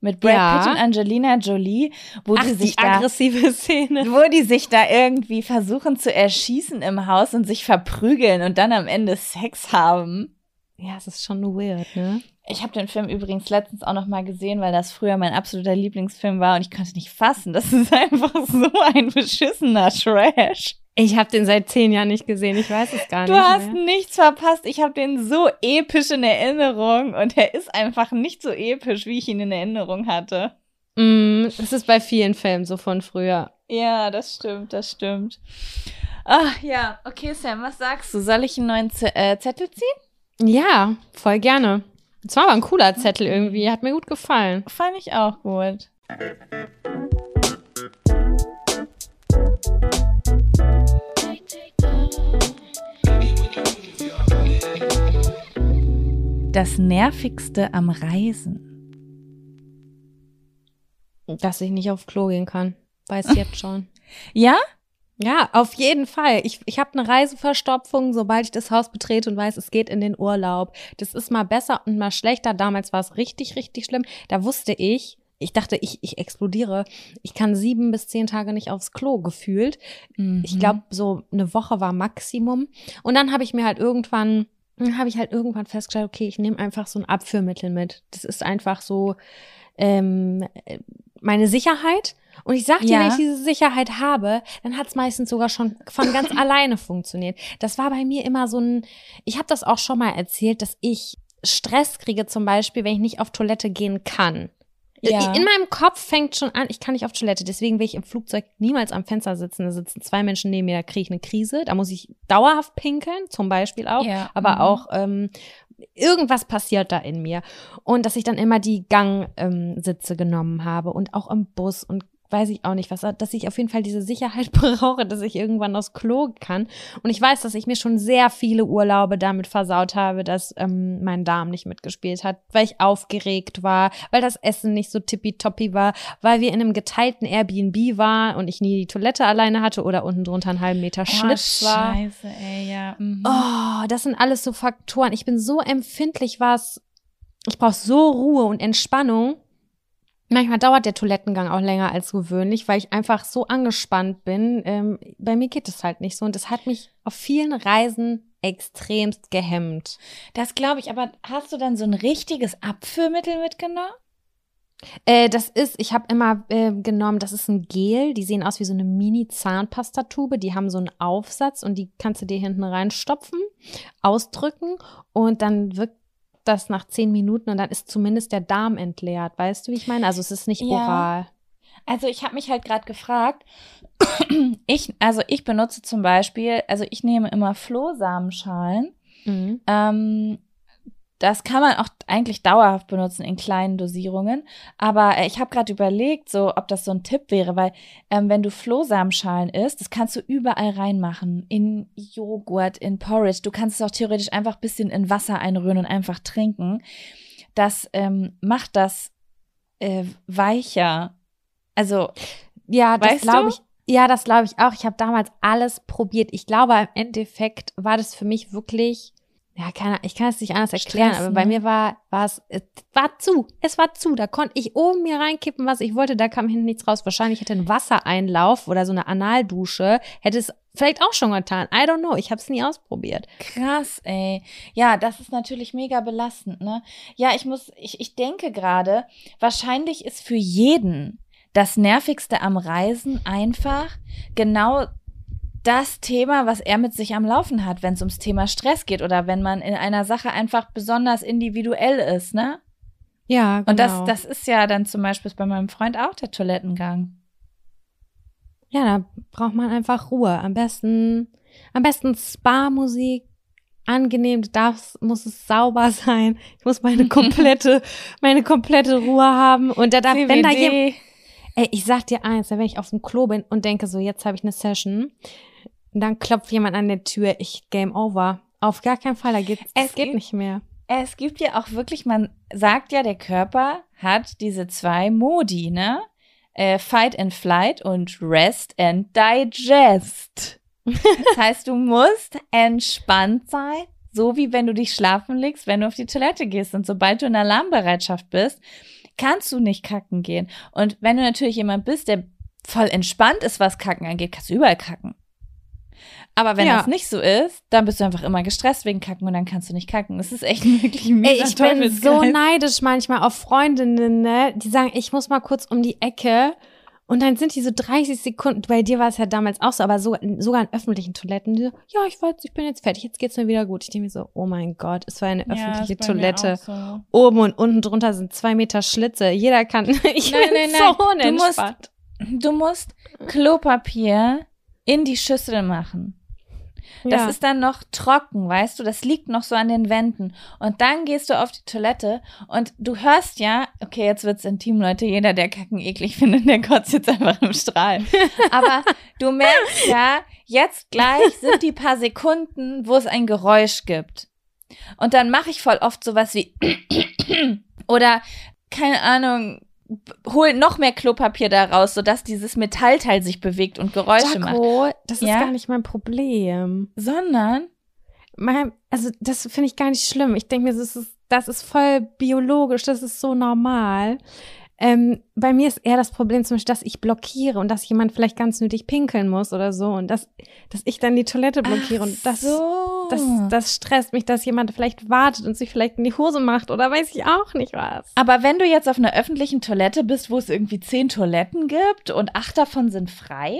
Mit Brad ja. Pitt und Angelina Jolie, wo Ach, die sich die da, aggressive Szene. wo die sich da irgendwie versuchen zu erschießen im Haus und sich verprügeln und dann am Ende Sex haben. Ja, es ist schon weird, ne? Ich habe den Film übrigens letztens auch noch mal gesehen, weil das früher mein absoluter Lieblingsfilm war und ich konnte nicht fassen. Das ist einfach so ein beschissener Trash. Ich habe den seit zehn Jahren nicht gesehen. Ich weiß es gar du nicht. Du hast mehr. nichts verpasst. Ich habe den so episch in Erinnerung und er ist einfach nicht so episch, wie ich ihn in Erinnerung hatte. Mm, das ist bei vielen Filmen so von früher. Ja, das stimmt, das stimmt. Ach ja, okay, Sam, was sagst du? Soll ich einen neuen Z äh, Zettel ziehen? Ja, voll gerne. Das war aber ein cooler Zettel irgendwie. Hat mir gut gefallen. Fand ich auch gut. Das Nervigste am Reisen. Dass ich nicht aufs Klo gehen kann. Weiß jetzt schon. Ja? Ja, auf jeden Fall. Ich, ich habe eine Reiseverstopfung, sobald ich das Haus betrete und weiß, es geht in den Urlaub. Das ist mal besser und mal schlechter. Damals war es richtig, richtig schlimm. Da wusste ich, ich dachte, ich, ich explodiere. Ich kann sieben bis zehn Tage nicht aufs Klo gefühlt. Mhm. Ich glaube, so eine Woche war Maximum. Und dann habe ich mir halt irgendwann dann habe ich halt irgendwann festgestellt, okay, ich nehme einfach so ein Abführmittel mit. Das ist einfach so ähm, meine Sicherheit. Und ich sag dir, ja. wenn ich diese Sicherheit habe, dann hat es meistens sogar schon von ganz alleine funktioniert. Das war bei mir immer so ein, ich habe das auch schon mal erzählt, dass ich Stress kriege zum Beispiel, wenn ich nicht auf Toilette gehen kann. Ja. In meinem Kopf fängt schon an, ich kann nicht auf Toilette, deswegen will ich im Flugzeug niemals am Fenster sitzen. Da sitzen zwei Menschen neben mir, da kriege ich eine Krise. Da muss ich dauerhaft pinkeln, zum Beispiel auch, ja. aber mhm. auch ähm, irgendwas passiert da in mir. Und dass ich dann immer die Gangsitze ähm, genommen habe und auch im Bus und weiß ich auch nicht, was, dass ich auf jeden Fall diese Sicherheit brauche, dass ich irgendwann aufs Klo kann. Und ich weiß, dass ich mir schon sehr viele Urlaube damit versaut habe, dass ähm, mein Darm nicht mitgespielt hat, weil ich aufgeregt war, weil das Essen nicht so tippitoppi war, weil wir in einem geteilten Airbnb waren und ich nie die Toilette alleine hatte oder unten drunter einen halben Meter Schlitz oh, war. Scheiße, ey, ja. Mhm. Oh, das sind alles so Faktoren. Ich bin so empfindlich, was ich brauche so Ruhe und Entspannung Manchmal dauert der Toilettengang auch länger als gewöhnlich, weil ich einfach so angespannt bin. Ähm, bei mir geht es halt nicht so und das hat mich auf vielen Reisen extremst gehemmt. Das glaube ich, aber hast du dann so ein richtiges Abführmittel mitgenommen? Äh, das ist, ich habe immer äh, genommen, das ist ein Gel, die sehen aus wie so eine Mini-Zahnpastatube, die haben so einen Aufsatz und die kannst du dir hinten reinstopfen, ausdrücken und dann wirkt das nach zehn Minuten und dann ist zumindest der Darm entleert. Weißt du, wie ich meine? Also es ist nicht ja. oral. Also ich habe mich halt gerade gefragt, ich, also ich benutze zum Beispiel, also ich nehme immer Flohsamenschalen. Mhm. Ähm, das kann man auch eigentlich dauerhaft benutzen in kleinen Dosierungen. Aber äh, ich habe gerade überlegt, so ob das so ein Tipp wäre, weil ähm, wenn du Flohsamenschalen isst, das kannst du überall reinmachen. In Joghurt, in Porridge. Du kannst es auch theoretisch einfach bisschen in Wasser einrühren und einfach trinken. Das ähm, macht das äh, weicher. Also, ja, das glaube ich. Ja, das glaube ich auch. Ich habe damals alles probiert. Ich glaube, im Endeffekt war das für mich wirklich ja, keine, ich kann es nicht anders erklären, Stress, aber bei ne? mir war, war es, es war zu, es war zu, da konnte ich oben mir reinkippen, was ich wollte, da kam hinten nichts raus. Wahrscheinlich hätte ein Wassereinlauf oder so eine Analdusche, hätte es vielleicht auch schon getan. I don't know, ich habe es nie ausprobiert. Krass, ey. Ja, das ist natürlich mega belastend, ne? Ja, ich muss, ich, ich denke gerade, wahrscheinlich ist für jeden das Nervigste am Reisen einfach genau das Thema, was er mit sich am Laufen hat, wenn es ums Thema Stress geht oder wenn man in einer Sache einfach besonders individuell ist, ne? Ja, genau. Und das, genau. das ist ja dann zum Beispiel bei meinem Freund auch der Toilettengang. Ja, da braucht man einfach Ruhe. Am besten, am besten Spa-Musik, angenehm, das muss es sauber sein. Ich muss meine komplette, meine komplette Ruhe haben. Und da darf, wenn da jemand, ey, ich sag dir eins, wenn ich auf dem Klo bin und denke so, jetzt habe ich eine Session, und dann klopft jemand an der Tür, ich game over. Auf gar keinen Fall, da geht's, es geht nicht mehr. Es gibt ja auch wirklich, man sagt ja, der Körper hat diese zwei Modi, ne? Äh, Fight and Flight und Rest and Digest. Das heißt, du musst entspannt sein, so wie wenn du dich schlafen legst, wenn du auf die Toilette gehst. Und sobald du in Alarmbereitschaft bist, kannst du nicht kacken gehen. Und wenn du natürlich jemand bist, der voll entspannt ist, was Kacken angeht, kannst du überall kacken. Aber wenn ja. das nicht so ist, dann bist du einfach immer gestresst wegen Kacken und dann kannst du nicht kacken. Das ist echt wirklich mega Ey, ich bin so neidisch manchmal auf Freundinnen, ne? die sagen, ich muss mal kurz um die Ecke Und dann sind die so 30 Sekunden, bei dir war es ja damals auch so, aber so, sogar in öffentlichen Toiletten, die so, ja, ich weiß, ich bin jetzt fertig, jetzt geht's mir wieder gut. Ich denke mir so, oh mein Gott, es war eine öffentliche ja, Toilette. So. Oben und unten drunter sind zwei Meter Schlitze. Jeder kann, ich nein, bin nein, so nein. Du musst, du musst Klopapier in die Schüssel machen. Das ja. ist dann noch trocken, weißt du, das liegt noch so an den Wänden. Und dann gehst du auf die Toilette und du hörst ja, okay, jetzt wird's intim, Leute, jeder, der Kacken eklig findet, der kotzt jetzt einfach im Strahl. Aber du merkst ja, jetzt gleich sind die paar Sekunden, wo es ein Geräusch gibt. Und dann mache ich voll oft sowas wie oder keine Ahnung, hol noch mehr Klopapier da raus, sodass dieses Metallteil sich bewegt und Geräusche Jaco, macht. Das ist ja? gar nicht mein Problem. Sondern? Mein, also, das finde ich gar nicht schlimm. Ich denke mir, das ist, das ist voll biologisch, das ist so normal. Ähm, bei mir ist eher das Problem zum Beispiel, dass ich blockiere und dass jemand vielleicht ganz nötig pinkeln muss oder so und dass, dass ich dann die Toilette blockiere Ach und das, so. das, das stresst mich, dass jemand vielleicht wartet und sich vielleicht in die Hose macht oder weiß ich auch nicht was. Aber wenn du jetzt auf einer öffentlichen Toilette bist, wo es irgendwie zehn Toiletten gibt und acht davon sind frei,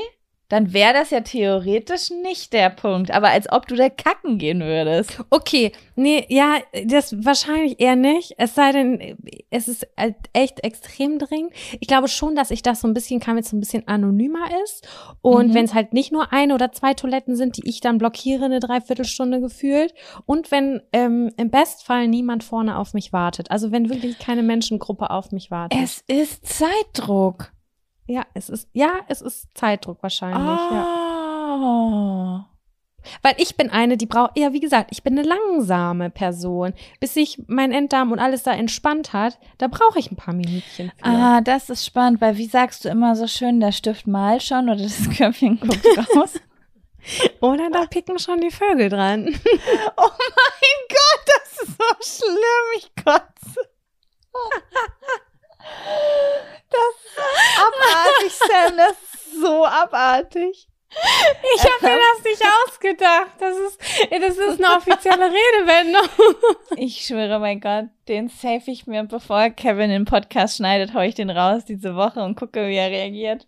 dann wäre das ja theoretisch nicht der Punkt. Aber als ob du da kacken gehen würdest. Okay, nee, ja, das wahrscheinlich eher nicht. Es sei denn, es ist halt echt extrem dringend. Ich glaube schon, dass ich das so ein bisschen kann, wenn es so ein bisschen anonymer ist. Und mhm. wenn es halt nicht nur eine oder zwei Toiletten sind, die ich dann blockiere, eine Dreiviertelstunde gefühlt. Und wenn ähm, im Bestfall niemand vorne auf mich wartet. Also wenn wirklich keine Menschengruppe auf mich wartet. Es ist Zeitdruck. Ja, es ist, ja, es ist Zeitdruck wahrscheinlich, oh. ja. Weil ich bin eine, die braucht, ja, wie gesagt, ich bin eine langsame Person. Bis sich mein Enddarm und alles da entspannt hat, da brauche ich ein paar Minütchen. Für. Ah, das ist spannend, weil wie sagst du immer so schön, der Stift mal schon oder das Köpfchen guckt raus? oder da picken schon die Vögel dran. oh mein Gott, das ist so schlimm, ich kotze. Das ist abartig, Sam. Das ist so abartig. Ich habe mir das nicht ausgedacht. Das ist, das ist eine offizielle Redewendung. Ich schwöre, mein Gott, den save ich mir, bevor Kevin den Podcast schneidet, hau ich den raus diese Woche und gucke, wie er reagiert.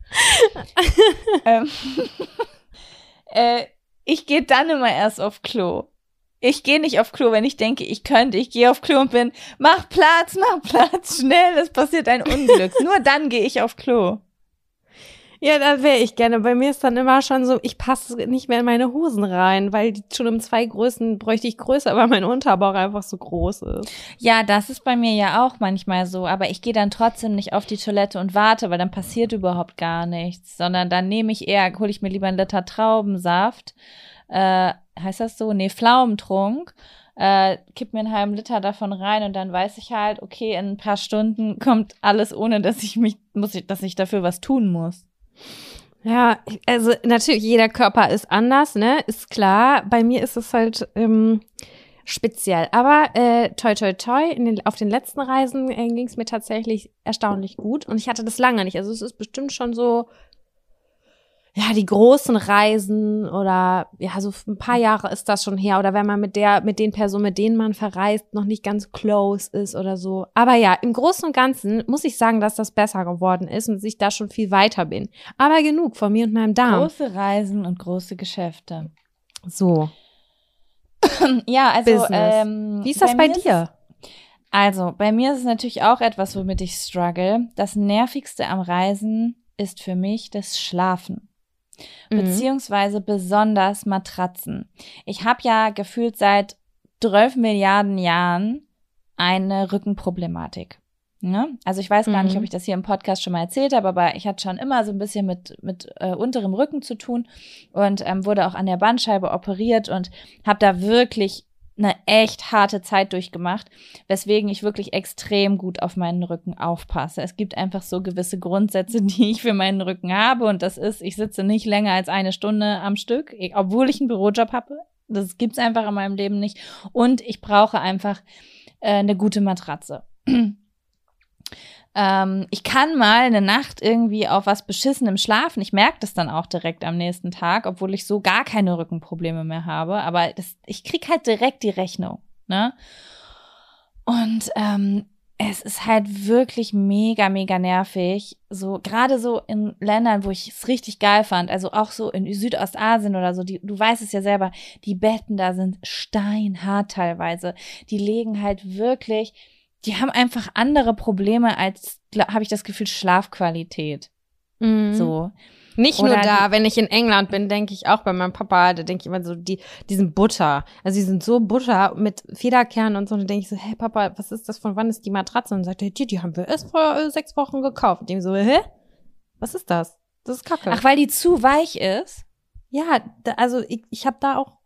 ähm, äh, ich gehe dann immer erst auf Klo. Ich gehe nicht auf Klo, wenn ich denke, ich könnte. Ich gehe auf Klo und bin, mach Platz, mach Platz, schnell, es passiert ein Unglück. Nur dann gehe ich auf Klo. Ja, da wäre ich gerne. Bei mir ist dann immer schon so, ich passe nicht mehr in meine Hosen rein, weil die schon um zwei Größen bräuchte ich größer, weil mein Unterbauch einfach so groß ist. Ja, das ist bei mir ja auch manchmal so, aber ich gehe dann trotzdem nicht auf die Toilette und warte, weil dann passiert überhaupt gar nichts, sondern dann nehme ich eher, hole ich mir lieber einen Liter Traubensaft äh, heißt das so? Nee, Pflaumentrunk. Äh, kipp mir einen halben Liter davon rein und dann weiß ich halt, okay, in ein paar Stunden kommt alles, ohne dass ich mich, muss ich, dass ich dafür was tun muss. Ja, also natürlich, jeder Körper ist anders, ne? Ist klar. Bei mir ist es halt ähm, speziell. Aber äh, toi toi toi, den, auf den letzten Reisen äh, ging es mir tatsächlich erstaunlich gut. Und ich hatte das lange nicht. Also es ist bestimmt schon so ja, die großen Reisen oder ja, so ein paar Jahre ist das schon her oder wenn man mit der, mit den Personen, mit denen man verreist, noch nicht ganz close ist oder so. Aber ja, im Großen und Ganzen muss ich sagen, dass das besser geworden ist und ich da schon viel weiter bin. Aber genug von mir und meinem Darm. Große Reisen und große Geschäfte. So. ja, also ähm, wie ist das bei, bei dir? also, bei mir ist es natürlich auch etwas, womit ich struggle. Das nervigste am Reisen ist für mich das Schlafen. Mhm. beziehungsweise besonders Matratzen. Ich habe ja gefühlt seit 12 Milliarden Jahren eine Rückenproblematik. Ne? Also ich weiß gar mhm. nicht, ob ich das hier im Podcast schon mal erzählt habe, aber ich hatte schon immer so ein bisschen mit, mit äh, unterem Rücken zu tun und ähm, wurde auch an der Bandscheibe operiert und habe da wirklich eine echt harte Zeit durchgemacht, weswegen ich wirklich extrem gut auf meinen Rücken aufpasse. Es gibt einfach so gewisse Grundsätze, die ich für meinen Rücken habe und das ist, ich sitze nicht länger als eine Stunde am Stück, obwohl ich einen Bürojob habe. Das gibt's einfach in meinem Leben nicht und ich brauche einfach äh, eine gute Matratze. Ähm, ich kann mal eine Nacht irgendwie auf was Beschissenem schlafen. Ich merke das dann auch direkt am nächsten Tag, obwohl ich so gar keine Rückenprobleme mehr habe. Aber das, ich krieg halt direkt die Rechnung. Ne? Und ähm, es ist halt wirklich mega, mega nervig. So, gerade so in Ländern, wo ich es richtig geil fand, also auch so in Südostasien oder so, die, du weißt es ja selber, die Betten da sind steinhart teilweise. Die legen halt wirklich, die haben einfach andere Probleme als, habe ich das Gefühl, Schlafqualität. Mhm. So. Nicht Oder nur da, wenn ich in England bin, denke ich auch bei meinem Papa, da denke ich immer so, die, diesen Butter. Also die sind so Butter mit Federkernen und so. Und dann denke ich so, hey Papa, was ist das, von wann ist die Matratze? Und dann sagt er, die, die haben wir erst vor äh, sechs Wochen gekauft. Und ich so, hä? Was ist das? Das ist Kacke. Ach, weil die zu weich ist? Ja, da, also ich, ich habe da auch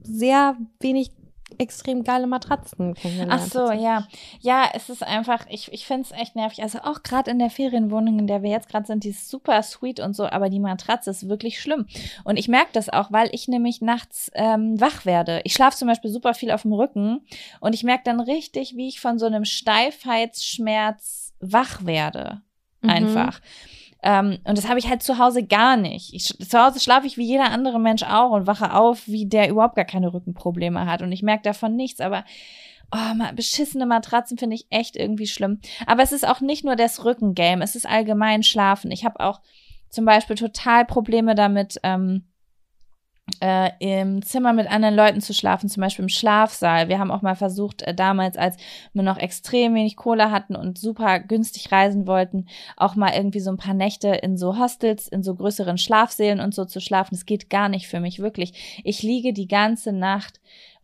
sehr wenig extrem geile Matratzen kennengelernt. Ach so, ja. Ja, es ist einfach, ich, ich finde es echt nervig. Also auch gerade in der Ferienwohnung, in der wir jetzt gerade sind, die ist super sweet und so, aber die Matratze ist wirklich schlimm. Und ich merke das auch, weil ich nämlich nachts ähm, wach werde. Ich schlafe zum Beispiel super viel auf dem Rücken und ich merke dann richtig, wie ich von so einem Steifheitsschmerz wach werde. Mhm. Einfach. Mhm. Ähm, und das habe ich halt zu Hause gar nicht. Ich, zu Hause schlafe ich wie jeder andere Mensch auch und wache auf, wie der überhaupt gar keine Rückenprobleme hat. Und ich merke davon nichts, aber oh, beschissene Matratzen finde ich echt irgendwie schlimm. Aber es ist auch nicht nur das Rückengame, es ist allgemein Schlafen. Ich habe auch zum Beispiel total Probleme damit, ähm, äh, im Zimmer mit anderen Leuten zu schlafen, zum Beispiel im Schlafsaal. Wir haben auch mal versucht, äh, damals, als wir noch extrem wenig Kohle hatten und super günstig reisen wollten, auch mal irgendwie so ein paar Nächte in so Hostels, in so größeren Schlafsälen und so zu schlafen. Das geht gar nicht für mich, wirklich. Ich liege die ganze Nacht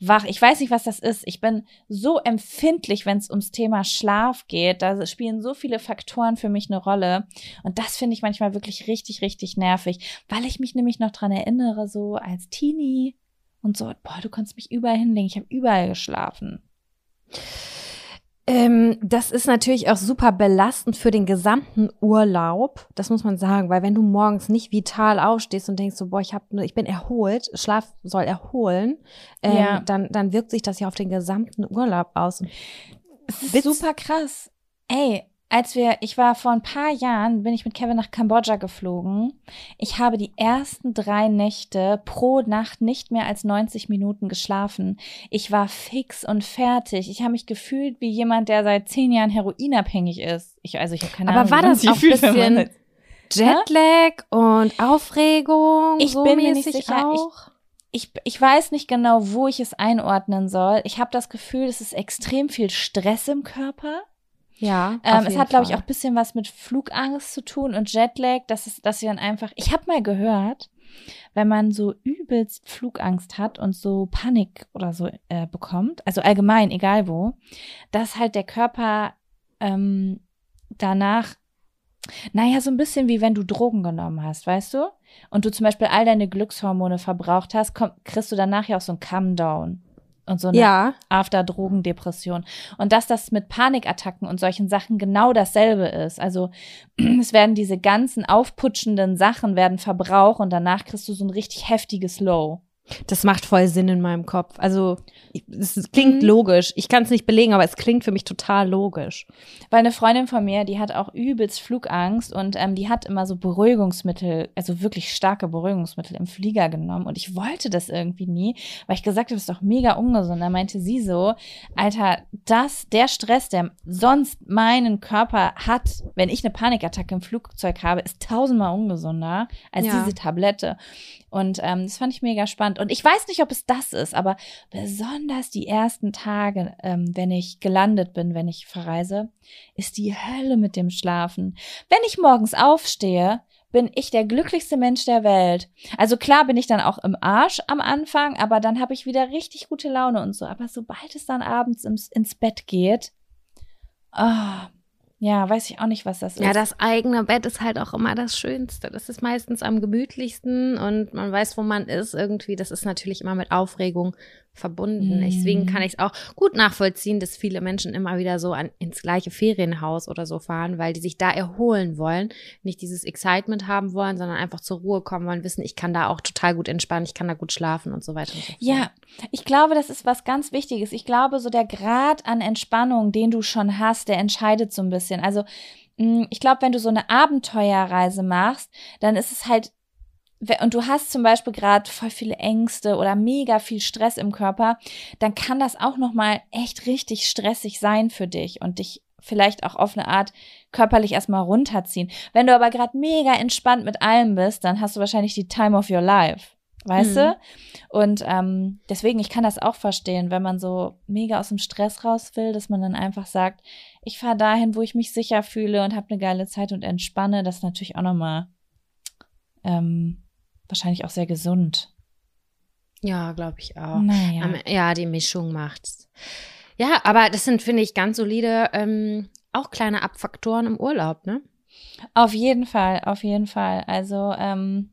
wach. Ich weiß nicht, was das ist. Ich bin so empfindlich, wenn es ums Thema Schlaf geht. Da spielen so viele Faktoren für mich eine Rolle. Und das finde ich manchmal wirklich richtig, richtig nervig, weil ich mich nämlich noch dran erinnere, so als Teenie und so, boah, du konntest mich überall hinlegen. Ich habe überall geschlafen. Ähm, das ist natürlich auch super belastend für den gesamten Urlaub. Das muss man sagen, weil wenn du morgens nicht vital aufstehst und denkst so, boah, ich hab, ich bin erholt, Schlaf soll erholen, ähm, ja. dann, dann wirkt sich das ja auf den gesamten Urlaub aus. Es ist super krass. Ey, als wir, ich war vor ein paar Jahren, bin ich mit Kevin nach Kambodscha geflogen. Ich habe die ersten drei Nächte pro Nacht nicht mehr als 90 Minuten geschlafen. Ich war fix und fertig. Ich habe mich gefühlt wie jemand, der seit zehn Jahren heroinabhängig ist. Ich, also ich habe keine Aber Ahnung. Aber war das auch ein bisschen Jetlag und Aufregung? Ich so bin mir nicht sicher. Auch? Ich, ich, ich weiß nicht genau, wo ich es einordnen soll. Ich habe das Gefühl, es ist extrem viel Stress im Körper. Ja. Ähm, es hat, glaube ich, auch bisschen was mit Flugangst zu tun und Jetlag, dass es, dass sie dann einfach. Ich habe mal gehört, wenn man so übelst Flugangst hat und so Panik oder so äh, bekommt, also allgemein, egal wo, dass halt der Körper ähm, danach, naja, so ein bisschen wie wenn du Drogen genommen hast, weißt du? Und du zum Beispiel all deine Glückshormone verbraucht hast, komm, kriegst du danach ja auch so ein Come-Down und so eine ja. After-Drogendepression. Und dass das mit Panikattacken und solchen Sachen genau dasselbe ist. Also es werden diese ganzen aufputschenden Sachen werden verbraucht und danach kriegst du so ein richtig heftiges Low. Das macht voll Sinn in meinem Kopf. Also, es klingt mhm. logisch. Ich kann es nicht belegen, aber es klingt für mich total logisch. Weil eine Freundin von mir, die hat auch übelst Flugangst und ähm, die hat immer so Beruhigungsmittel, also wirklich starke Beruhigungsmittel im Flieger genommen. Und ich wollte das irgendwie nie, weil ich gesagt habe, das ist doch mega ungesund. Da meinte sie so, Alter, das, der Stress, der sonst meinen Körper hat, wenn ich eine Panikattacke im Flugzeug habe, ist tausendmal ungesunder als ja. diese Tablette. Und ähm, das fand ich mega spannend. Und ich weiß nicht, ob es das ist, aber besonders die ersten Tage, ähm, wenn ich gelandet bin, wenn ich verreise, ist die Hölle mit dem Schlafen. Wenn ich morgens aufstehe, bin ich der glücklichste Mensch der Welt. Also klar bin ich dann auch im Arsch am Anfang, aber dann habe ich wieder richtig gute Laune und so. Aber sobald es dann abends ins, ins Bett geht, oh, ja, weiß ich auch nicht, was das ist. Ja, das eigene Bett ist halt auch immer das Schönste. Das ist meistens am gemütlichsten und man weiß, wo man ist irgendwie. Das ist natürlich immer mit Aufregung verbunden. Mhm. Deswegen kann ich es auch gut nachvollziehen, dass viele Menschen immer wieder so an, ins gleiche Ferienhaus oder so fahren, weil die sich da erholen wollen, nicht dieses Excitement haben wollen, sondern einfach zur Ruhe kommen wollen, wissen, ich kann da auch total gut entspannen, ich kann da gut schlafen und so weiter. Und so ja, ich glaube, das ist was ganz Wichtiges. Ich glaube, so der Grad an Entspannung, den du schon hast, der entscheidet so ein bisschen. Also mm, ich glaube, wenn du so eine Abenteuerreise machst, dann ist es halt und du hast zum Beispiel gerade voll viele Ängste oder mega viel Stress im Körper, dann kann das auch noch mal echt richtig stressig sein für dich und dich vielleicht auch auf eine Art körperlich erstmal runterziehen. Wenn du aber gerade mega entspannt mit allem bist, dann hast du wahrscheinlich die Time of your life. Weißt mhm. du? Und ähm, deswegen, ich kann das auch verstehen, wenn man so mega aus dem Stress raus will, dass man dann einfach sagt, ich fahre dahin, wo ich mich sicher fühle und habe eine geile Zeit und entspanne. Das ist natürlich auch nochmal ähm, wahrscheinlich auch sehr gesund. Ja, glaube ich auch. Naja. ja, die Mischung macht's. Ja, aber das sind, finde ich, ganz solide, ähm, auch kleine Abfaktoren im Urlaub, ne? Auf jeden Fall, auf jeden Fall. Also, ähm,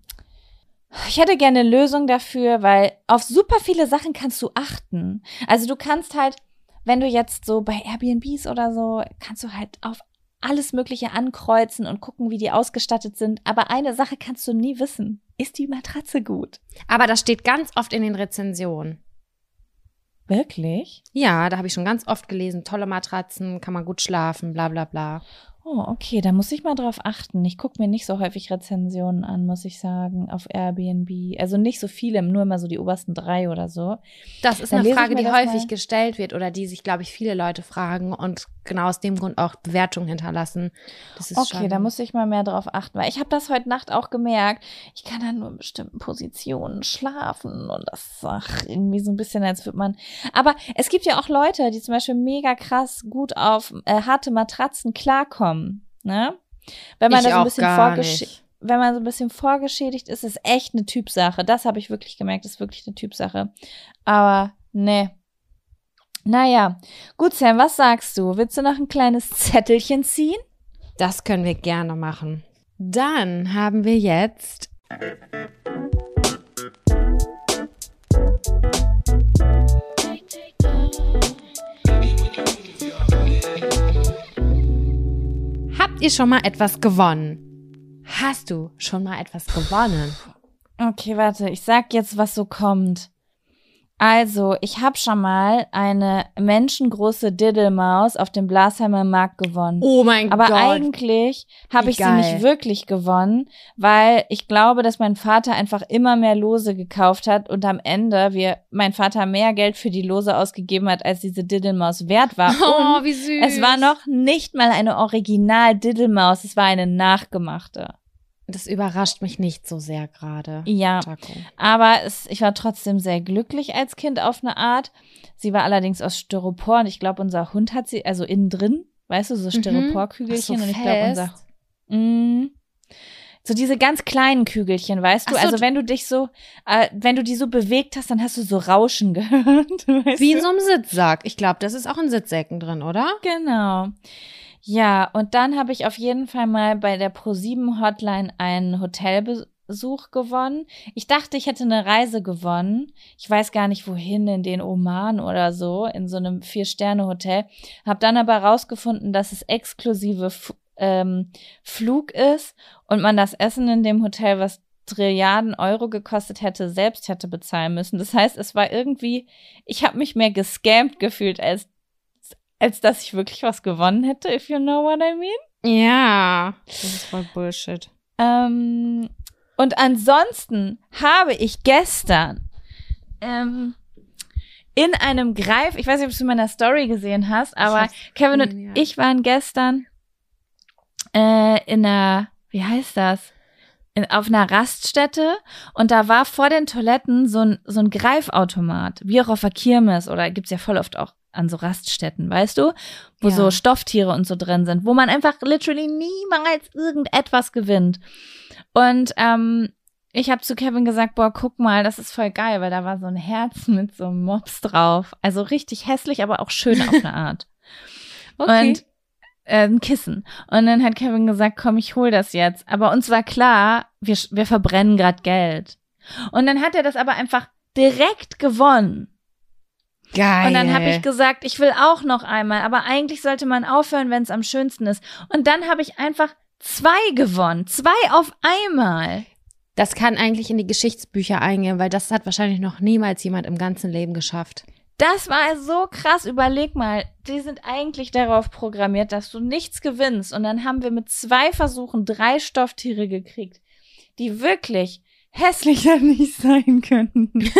ich hätte gerne eine Lösung dafür, weil auf super viele Sachen kannst du achten. Also du kannst halt, wenn du jetzt so bei Airbnbs oder so, kannst du halt auf alles Mögliche ankreuzen und gucken, wie die ausgestattet sind. Aber eine Sache kannst du nie wissen. Ist die Matratze gut? Aber das steht ganz oft in den Rezensionen. Wirklich? Ja, da habe ich schon ganz oft gelesen, tolle Matratzen, kann man gut schlafen, bla bla bla. Oh, okay, da muss ich mal drauf achten. Ich gucke mir nicht so häufig Rezensionen an, muss ich sagen, auf Airbnb. Also nicht so viele, nur immer so die obersten drei oder so. Das ist Dann eine Frage, die häufig mal. gestellt wird oder die sich, glaube ich, viele Leute fragen und genau aus dem Grund auch Bewertungen hinterlassen. okay, da muss ich mal mehr drauf achten, weil ich habe das heute Nacht auch gemerkt. Ich kann dann nur in bestimmten Positionen schlafen und das ist ach, irgendwie so ein bisschen, als würde man. Aber es gibt ja auch Leute, die zum Beispiel mega krass gut auf äh, harte Matratzen klarkommen kommen. Ne? Wenn man ich da so ein bisschen vorgeschädigt wenn man so ein bisschen vorgeschädigt ist, ist echt eine Typsache. Das habe ich wirklich gemerkt, ist wirklich eine Typsache. Aber ne. Naja, gut, Sam, was sagst du? Willst du noch ein kleines Zettelchen ziehen? Das können wir gerne machen. Dann haben wir jetzt ihr schon mal etwas gewonnen? Hast du schon mal etwas gewonnen? Okay, warte, ich sag jetzt, was so kommt. Also, ich habe schon mal eine menschengroße Diddelmaus auf dem Blasheimer Markt gewonnen. Oh mein Aber Gott. Aber eigentlich habe ich sie nicht wirklich gewonnen, weil ich glaube, dass mein Vater einfach immer mehr Lose gekauft hat und am Ende wir mein Vater mehr Geld für die Lose ausgegeben hat, als diese Diddelmaus wert war. Oh, und wie süß. Es war noch nicht mal eine Original Diddelmaus, es war eine nachgemachte. Das überrascht mich nicht so sehr gerade. Ja, Taco. aber es, ich war trotzdem sehr glücklich als Kind auf eine Art. Sie war allerdings aus Styropor und ich glaube, unser Hund hat sie, also innen drin, weißt du, so mhm. Styroporkügelchen so und ich glaube, unser. Mh, so diese ganz kleinen Kügelchen, weißt du? So, also wenn du dich so, äh, wenn du die so bewegt hast, dann hast du so Rauschen gehört. Wie in so einem Sitzsack. Ich glaube, das ist auch in Sitzsäcken drin, oder? Genau. Ja, und dann habe ich auf jeden Fall mal bei der Pro7 Hotline einen Hotelbesuch gewonnen. Ich dachte, ich hätte eine Reise gewonnen. Ich weiß gar nicht wohin, in den Oman oder so, in so einem Vier-Sterne-Hotel. Hab dann aber rausgefunden, dass es exklusive F ähm, Flug ist und man das Essen in dem Hotel, was Trilliarden Euro gekostet hätte, selbst hätte bezahlen müssen. Das heißt, es war irgendwie, ich habe mich mehr gescampt gefühlt, als als dass ich wirklich was gewonnen hätte, if you know what I mean. Ja, das ist voll Bullshit. Ähm, und ansonsten habe ich gestern ähm, in einem Greif, ich weiß nicht, ob du es in meiner Story gesehen hast, aber Kevin gesehen, und ja. ich waren gestern äh, in einer, wie heißt das? In, auf einer Raststätte und da war vor den Toiletten so ein, so ein Greifautomat, wie auch auf der Kirmes oder gibt's ja voll oft auch an so Raststätten, weißt du, wo ja. so Stofftiere und so drin sind, wo man einfach literally niemals irgendetwas gewinnt. Und ähm, ich habe zu Kevin gesagt, boah, guck mal, das ist voll geil, weil da war so ein Herz mit so einem Mops drauf. Also richtig hässlich, aber auch schön auf eine Art. okay. Und äh, ein Kissen. Und dann hat Kevin gesagt, komm, ich hol das jetzt. Aber uns war klar, wir, wir verbrennen grad Geld. Und dann hat er das aber einfach direkt gewonnen. Geil. Und dann habe ich gesagt, ich will auch noch einmal, aber eigentlich sollte man aufhören, wenn es am schönsten ist. Und dann habe ich einfach zwei gewonnen, zwei auf einmal. Das kann eigentlich in die Geschichtsbücher eingehen, weil das hat wahrscheinlich noch niemals jemand im ganzen Leben geschafft. Das war so krass. Überleg mal, die sind eigentlich darauf programmiert, dass du nichts gewinnst. Und dann haben wir mit zwei Versuchen drei Stofftiere gekriegt, die wirklich hässlicher nicht sein könnten.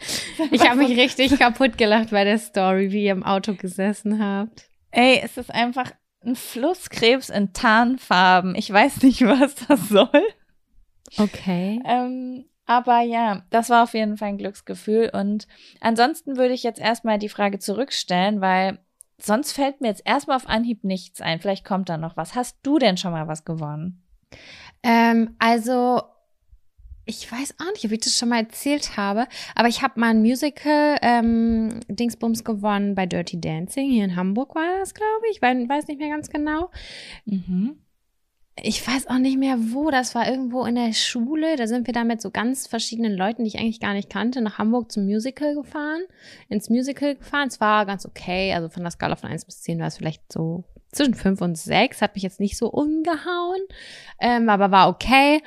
Ich habe mich richtig kaputt gelacht bei der Story, wie ihr im Auto gesessen habt. Ey, es ist einfach, ein Flusskrebs in Tarnfarben. Ich weiß nicht, was das soll. Okay. Ähm, aber ja, das war auf jeden Fall ein Glücksgefühl. Und ansonsten würde ich jetzt erstmal die Frage zurückstellen, weil sonst fällt mir jetzt erstmal auf Anhieb nichts ein. Vielleicht kommt da noch was. Hast du denn schon mal was gewonnen? Ähm, also ich weiß auch nicht, ob ich das schon mal erzählt habe, aber ich habe mal ein Musical ähm, Dingsbums gewonnen bei Dirty Dancing. Hier in Hamburg war das, glaube ich. Ich weiß nicht mehr ganz genau. Mhm. Ich weiß auch nicht mehr wo. Das war irgendwo in der Schule. Da sind wir da mit so ganz verschiedenen Leuten, die ich eigentlich gar nicht kannte, nach Hamburg zum Musical gefahren. Ins Musical gefahren. Es war ganz okay. Also von der Skala von 1 bis 10 war es vielleicht so zwischen 5 und 6. Hat mich jetzt nicht so umgehauen, ähm, aber war okay.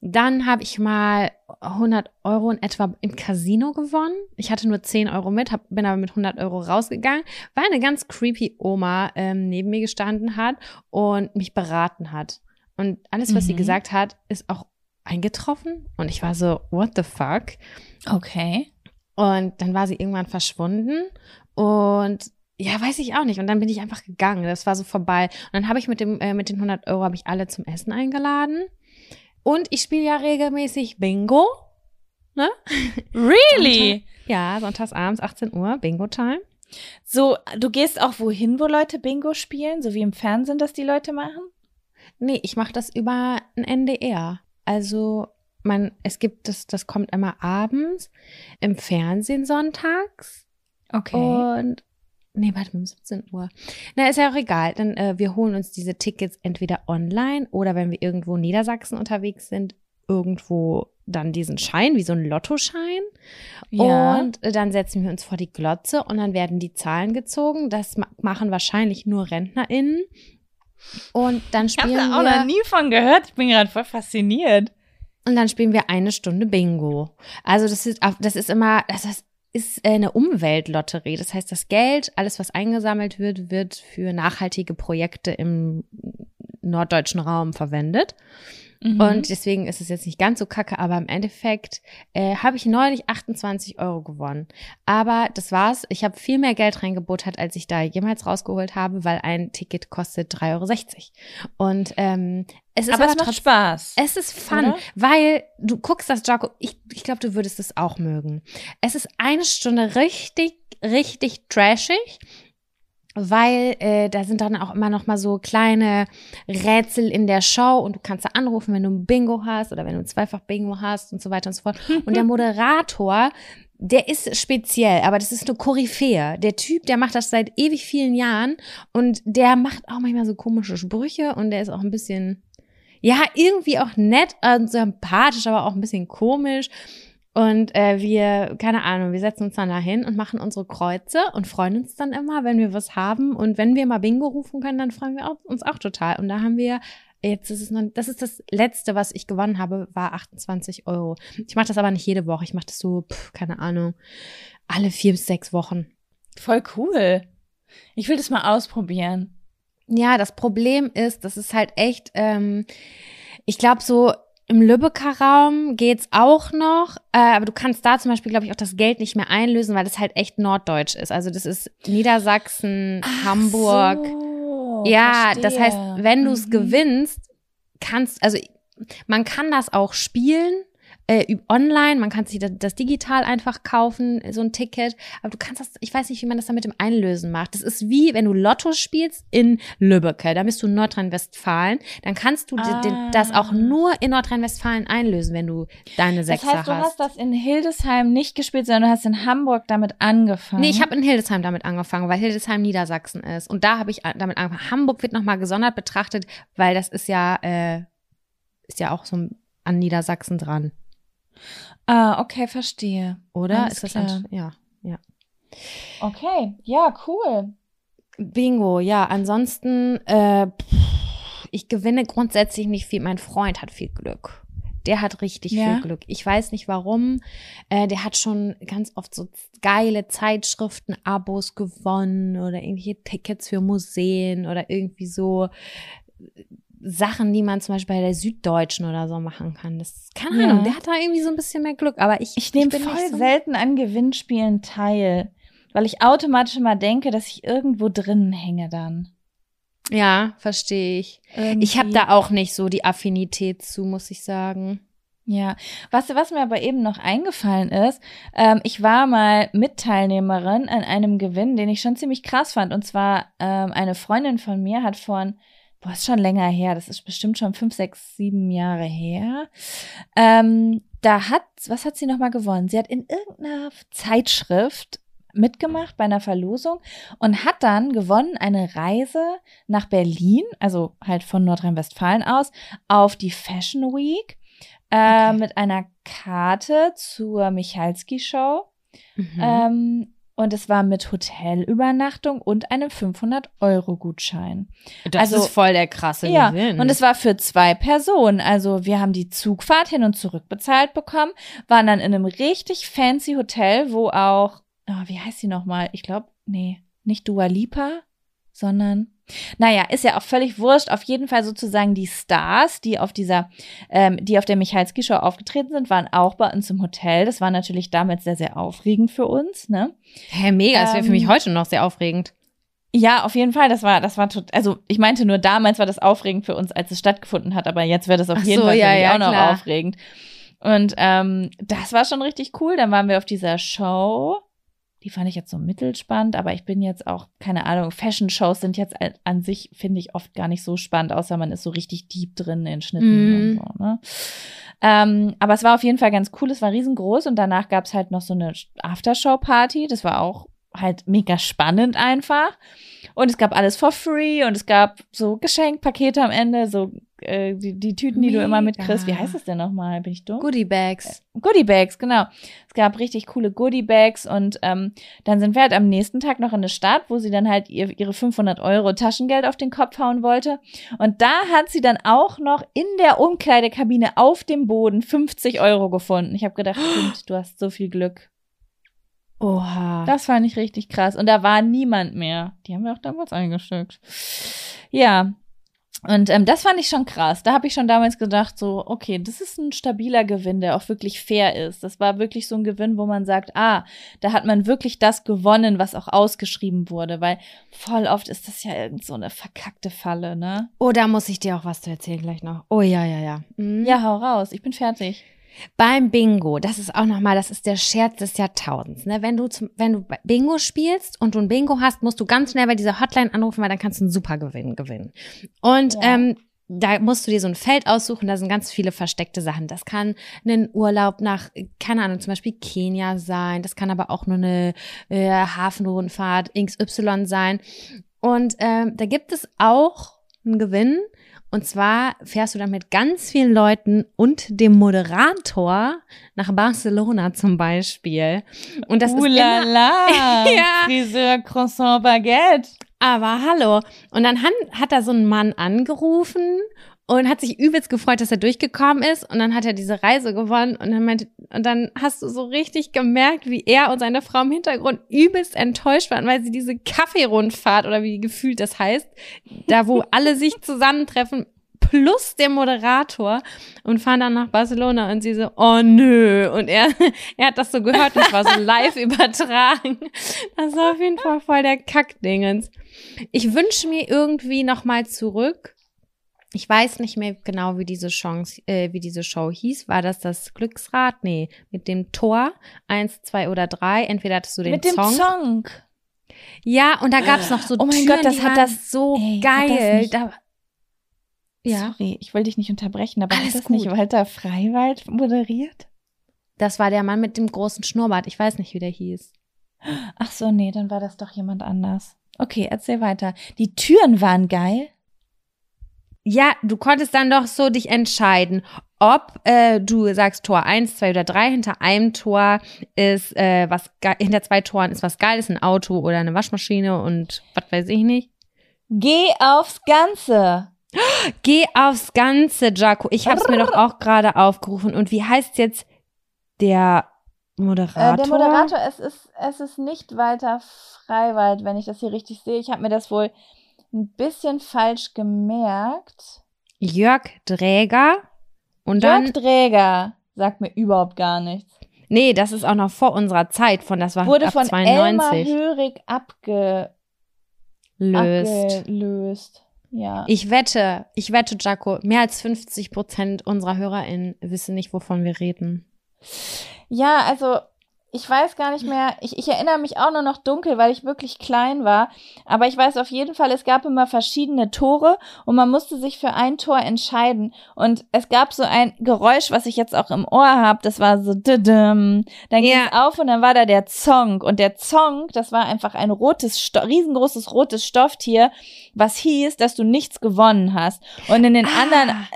Dann habe ich mal 100 Euro in etwa im Casino gewonnen. Ich hatte nur 10 Euro mit, hab, bin aber mit 100 Euro rausgegangen, weil eine ganz creepy Oma ähm, neben mir gestanden hat und mich beraten hat. Und alles, was mhm. sie gesagt hat, ist auch eingetroffen. Und ich war so, what the fuck? Okay. Und dann war sie irgendwann verschwunden. Und ja, weiß ich auch nicht. Und dann bin ich einfach gegangen. Das war so vorbei. Und dann habe ich mit dem äh, mit den 100 Euro habe ich alle zum Essen eingeladen. Und ich spiele ja regelmäßig Bingo. Ne? Really? Sonntag, ja, sonntags abends 18 Uhr, Bingo-Time. So, du gehst auch wohin, wo Leute Bingo spielen, so wie im Fernsehen das die Leute machen? Nee, ich mache das über ein NDR. Also man, es gibt das, das kommt immer abends im Fernsehen sonntags. Okay. Und Nee, warte mal, um 17 Uhr. Na, ist ja auch egal. Dann äh, wir holen uns diese Tickets entweder online oder wenn wir irgendwo in Niedersachsen unterwegs sind, irgendwo dann diesen Schein, wie so ein Lottoschein. Ja. Und äh, dann setzen wir uns vor die Glotze und dann werden die Zahlen gezogen. Das ma machen wahrscheinlich nur RentnerInnen. Und dann spielen ich hab da auch wir. noch nie von gehört. Ich bin gerade voll fasziniert. Und dann spielen wir eine Stunde Bingo. Also das ist, das ist immer, das ist ist äh, eine Umweltlotterie. Das heißt, das Geld, alles, was eingesammelt wird, wird für nachhaltige Projekte im norddeutschen Raum verwendet. Mhm. Und deswegen ist es jetzt nicht ganz so kacke, aber im Endeffekt äh, habe ich neulich 28 Euro gewonnen. Aber das war's. Ich habe viel mehr Geld reingebuttert, als ich da jemals rausgeholt habe, weil ein Ticket kostet 3,60 Euro. Und ähm, es ist aber, aber es macht Spaß. Es ist fun, oder? weil du guckst das Jocko. Ich, ich glaube, du würdest es auch mögen. Es ist eine Stunde richtig, richtig trashig weil äh, da sind dann auch immer noch mal so kleine Rätsel in der Show und du kannst da anrufen, wenn du ein Bingo hast oder wenn du ein Zweifach Bingo hast und so weiter und so fort. Und der Moderator, der ist speziell, aber das ist eine Koryphäe. Der Typ, der macht das seit ewig vielen Jahren und der macht auch manchmal so komische Sprüche und der ist auch ein bisschen, ja, irgendwie auch nett und sympathisch, aber auch ein bisschen komisch. Und äh, wir, keine Ahnung, wir setzen uns dann da hin und machen unsere Kreuze und freuen uns dann immer, wenn wir was haben. Und wenn wir mal Bingo rufen können, dann freuen wir uns auch total. Und da haben wir, jetzt ist es noch, das ist das Letzte, was ich gewonnen habe, war 28 Euro. Ich mache das aber nicht jede Woche. Ich mache das so, pff, keine Ahnung, alle vier bis sechs Wochen. Voll cool. Ich will das mal ausprobieren. Ja, das Problem ist, das ist halt echt, ähm, ich glaube so, im Lübecker Raum geht's auch noch, äh, aber du kannst da zum Beispiel, glaube ich, auch das Geld nicht mehr einlösen, weil das halt echt norddeutsch ist. Also das ist Niedersachsen, Ach Hamburg. So, ja, verstehe. das heißt, wenn du es mhm. gewinnst, kannst, also man kann das auch spielen, äh, online, man kann sich das, das, digital einfach kaufen, so ein Ticket, aber du kannst das, ich weiß nicht, wie man das dann mit dem Einlösen macht. Das ist wie, wenn du Lotto spielst in Lübbecke, da bist du in Nordrhein-Westfalen, dann kannst du ah. das auch nur in Nordrhein-Westfalen einlösen, wenn du deine Sechser hast. Das heißt, du hast das in Hildesheim nicht gespielt, sondern du hast in Hamburg damit angefangen. Nee, ich habe in Hildesheim damit angefangen, weil Hildesheim Niedersachsen ist und da habe ich damit angefangen. Hamburg wird nochmal gesondert betrachtet, weil das ist ja, äh, ist ja auch so an Niedersachsen dran. Ah, okay, verstehe. Oder? Alles ist das klar. ja, ja. Okay, ja, cool. Bingo, ja. Ansonsten, äh, ich gewinne grundsätzlich nicht viel. Mein Freund hat viel Glück. Der hat richtig ja. viel Glück. Ich weiß nicht warum. Äh, der hat schon ganz oft so geile Zeitschriften, Abos gewonnen oder irgendwelche Tickets für Museen oder irgendwie so Sachen, die man zum Beispiel bei der Süddeutschen oder so machen kann. Das keine ja. Ahnung, der hat da irgendwie so ein bisschen mehr Glück. Aber ich, ich nehme voll so selten an Gewinnspielen teil, weil ich automatisch immer denke, dass ich irgendwo drinnen hänge dann. Ja, verstehe ich. Irgendwie. Ich habe da auch nicht so die Affinität zu, muss ich sagen. Ja, was, was mir aber eben noch eingefallen ist, ähm, ich war mal Mitteilnehmerin an einem Gewinn, den ich schon ziemlich krass fand. Und zwar ähm, eine Freundin von mir hat vor, boah, ist schon länger her, das ist bestimmt schon fünf, sechs, sieben Jahre her. Ähm, da hat, was hat sie nochmal gewonnen? Sie hat in irgendeiner Zeitschrift mitgemacht bei einer Verlosung und hat dann gewonnen eine Reise nach Berlin, also halt von Nordrhein-Westfalen aus, auf die Fashion Week äh, okay. mit einer Karte zur Michalski-Show. Mhm. Ähm, und es war mit Hotelübernachtung und einem 500-Euro-Gutschein. Das also, ist voll der krasse ja, Gewinn. Und es war für zwei Personen. Also wir haben die Zugfahrt hin und zurück bezahlt bekommen, waren dann in einem richtig fancy Hotel, wo auch, oh, wie heißt sie nochmal? Ich glaube, nee, nicht Dua Lipa, sondern naja, ist ja auch völlig wurscht. Auf jeden Fall sozusagen die Stars, die auf dieser, ähm, die auf der Michalski-Show aufgetreten sind, waren auch bei uns im Hotel. Das war natürlich damals sehr, sehr aufregend für uns, ne? Hä, mega. Das wäre für mich ähm, heute noch sehr aufregend. Ja, auf jeden Fall. Das war, das war tot, also ich meinte nur damals war das aufregend für uns, als es stattgefunden hat, aber jetzt wird es auf Ach jeden so, Fall ja, ja, auch noch klar. aufregend. Und ähm, das war schon richtig cool. Dann waren wir auf dieser Show die fand ich jetzt so mittelspannend, aber ich bin jetzt auch, keine Ahnung, Fashion-Shows sind jetzt an sich, finde ich, oft gar nicht so spannend, außer man ist so richtig deep drin in Schnitten mm. und so, ne? Ähm, aber es war auf jeden Fall ganz cool, es war riesengroß und danach gab es halt noch so eine Aftershow-Party, das war auch halt mega spannend einfach. Und es gab alles for free und es gab so Geschenkpakete am Ende, so äh, die, die Tüten, die Mega. du immer mitkriegst. Wie heißt das denn nochmal? Bin ich dumm? Goodie Bags. Äh, Goodie Bags, genau. Es gab richtig coole Goodie Bags und ähm, dann sind wir halt am nächsten Tag noch in der Stadt, wo sie dann halt ihr, ihre 500 Euro Taschengeld auf den Kopf hauen wollte. Und da hat sie dann auch noch in der Umkleidekabine auf dem Boden 50 Euro gefunden. Ich habe gedacht, Kind, du hast so viel Glück. Oha. Das fand ich richtig krass. Und da war niemand mehr. Die haben wir auch damals eingestückt. Ja. Und ähm, das fand ich schon krass. Da habe ich schon damals gedacht, so, okay, das ist ein stabiler Gewinn, der auch wirklich fair ist. Das war wirklich so ein Gewinn, wo man sagt, ah, da hat man wirklich das gewonnen, was auch ausgeschrieben wurde. Weil voll oft ist das ja irgend so eine verkackte Falle, ne? Oh, da muss ich dir auch was zu erzählen gleich noch. Oh ja, ja, ja. Mhm. Ja, hau raus. Ich bin fertig. Beim Bingo, das ist auch nochmal, das ist der Scherz des Jahrtausends. Ne? Wenn du zum, wenn du Bingo spielst und du ein Bingo hast, musst du ganz schnell bei dieser Hotline anrufen, weil dann kannst du einen Supergewinn gewinnen. Und ja. ähm, da musst du dir so ein Feld aussuchen, da sind ganz viele versteckte Sachen. Das kann ein Urlaub nach, keine Ahnung, zum Beispiel Kenia sein, das kann aber auch nur eine äh, Hafenrundfahrt XY sein. Und ähm, da gibt es auch einen Gewinn und zwar fährst du dann mit ganz vielen Leuten und dem Moderator nach Barcelona zum Beispiel. Und das Uhlala, ist immer, ja. Friseur Croissant Baguette. Aber hallo. Und dann hat da so ein Mann angerufen und hat sich übelst gefreut, dass er durchgekommen ist und dann hat er diese Reise gewonnen und dann meinte, und dann hast du so richtig gemerkt, wie er und seine Frau im Hintergrund übelst enttäuscht waren, weil sie diese Kaffeerundfahrt oder wie gefühlt das heißt, da wo alle sich zusammentreffen plus der Moderator und fahren dann nach Barcelona und sie so, oh nö. Und er, er hat das so gehört und war so live übertragen. Das war auf jeden Fall voll der Kackdingens. Ich wünsche mir irgendwie nochmal zurück ich weiß nicht mehr genau, wie diese Chance, äh, wie diese Show hieß. War das das Glücksrad? Nee, mit dem Tor. Eins, zwei oder drei. Entweder hattest du den mit Song. Mit dem Song. Ja, und da gab es noch so Oh mein Türen, Gott, das hat das so ey, geil. Da, ja. Sorry, ich will dich nicht unterbrechen, aber Alles hat das gut. nicht Walter Freiwald moderiert? Das war der Mann mit dem großen Schnurrbart. Ich weiß nicht, wie der hieß. Ach so, nee, dann war das doch jemand anders. Okay, erzähl weiter. Die Türen waren geil. Ja, du konntest dann doch so dich entscheiden, ob äh, du sagst Tor eins, zwei oder drei. Hinter einem Tor ist äh, was, hinter zwei Toren ist was Geiles, ein Auto oder eine Waschmaschine und was weiß ich nicht. Geh aufs Ganze. Geh aufs Ganze, Jaco. Ich habe es mir doch auch gerade aufgerufen. Und wie heißt jetzt der Moderator? Äh, der Moderator, es ist, es ist nicht weiter Freiwald, wenn ich das hier richtig sehe. Ich habe mir das wohl ein bisschen falsch gemerkt. Jörg Dräger und Jörg dann. Dräger sagt mir überhaupt gar nichts. Nee, das ist auch noch vor unserer Zeit, von das war Wurde ab von 92. Elmar Hörig abgelöst. abgelöst. Ja. Ich wette, ich wette, Jaco, mehr als 50 Prozent unserer HörerInnen wissen nicht, wovon wir reden. Ja, also ich weiß gar nicht mehr, ich, ich erinnere mich auch nur noch dunkel, weil ich wirklich klein war. Aber ich weiß auf jeden Fall, es gab immer verschiedene Tore und man musste sich für ein Tor entscheiden. Und es gab so ein Geräusch, was ich jetzt auch im Ohr habe, das war so Dann ging es ja. auf und dann war da der Zong. Und der Zong, das war einfach ein rotes, Sto riesengroßes rotes Stofftier, was hieß, dass du nichts gewonnen hast. Und in den ah. anderen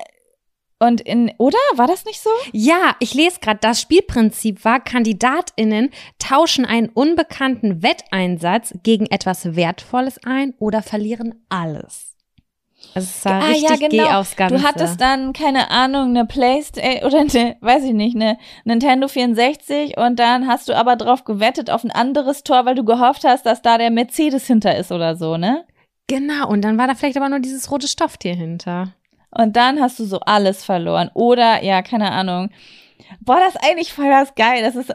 und in, oder? War das nicht so? Ja, ich lese gerade, das Spielprinzip war, KandidatInnen tauschen einen unbekannten Wetteinsatz gegen etwas Wertvolles ein oder verlieren alles. Also es war ah, richtig ja, genau. Geh aufs Ganze. Du hattest dann, keine Ahnung, eine Playstation oder eine, weiß ich nicht, eine Nintendo 64 und dann hast du aber drauf gewettet auf ein anderes Tor, weil du gehofft hast, dass da der Mercedes hinter ist oder so, ne? Genau, und dann war da vielleicht aber nur dieses rote Stofftier hinter. Und dann hast du so alles verloren. Oder, ja, keine Ahnung. Boah, das ist eigentlich voll das geil. Das ist,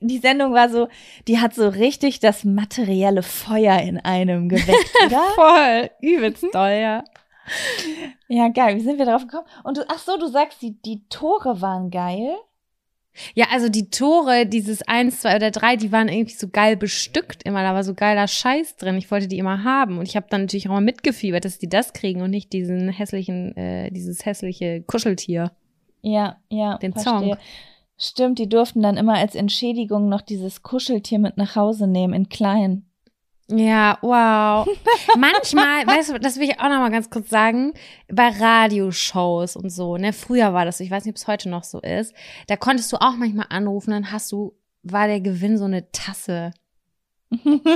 die Sendung war so, die hat so richtig das materielle Feuer in einem geweckt, oder? voll, übelst toll, ja. Ja, geil. Wie sind wir drauf gekommen? Und du, ach so, du sagst, die, die Tore waren geil. Ja, also die Tore, dieses eins, zwei oder drei, die waren irgendwie so geil bestückt immer. Da war so geiler Scheiß drin. Ich wollte die immer haben. Und ich habe dann natürlich auch mal mitgefiebert, dass die das kriegen und nicht diesen hässlichen, äh, dieses hässliche Kuscheltier. Ja, ja. Den verstehe. Song. Stimmt, die durften dann immer als Entschädigung noch dieses Kuscheltier mit nach Hause nehmen in klein. Ja, wow. Manchmal, weißt du, das will ich auch noch mal ganz kurz sagen, bei Radioshows und so, ne, früher war das so, ich weiß nicht, ob es heute noch so ist, da konntest du auch manchmal anrufen, dann hast du, war der Gewinn so eine Tasse. wer,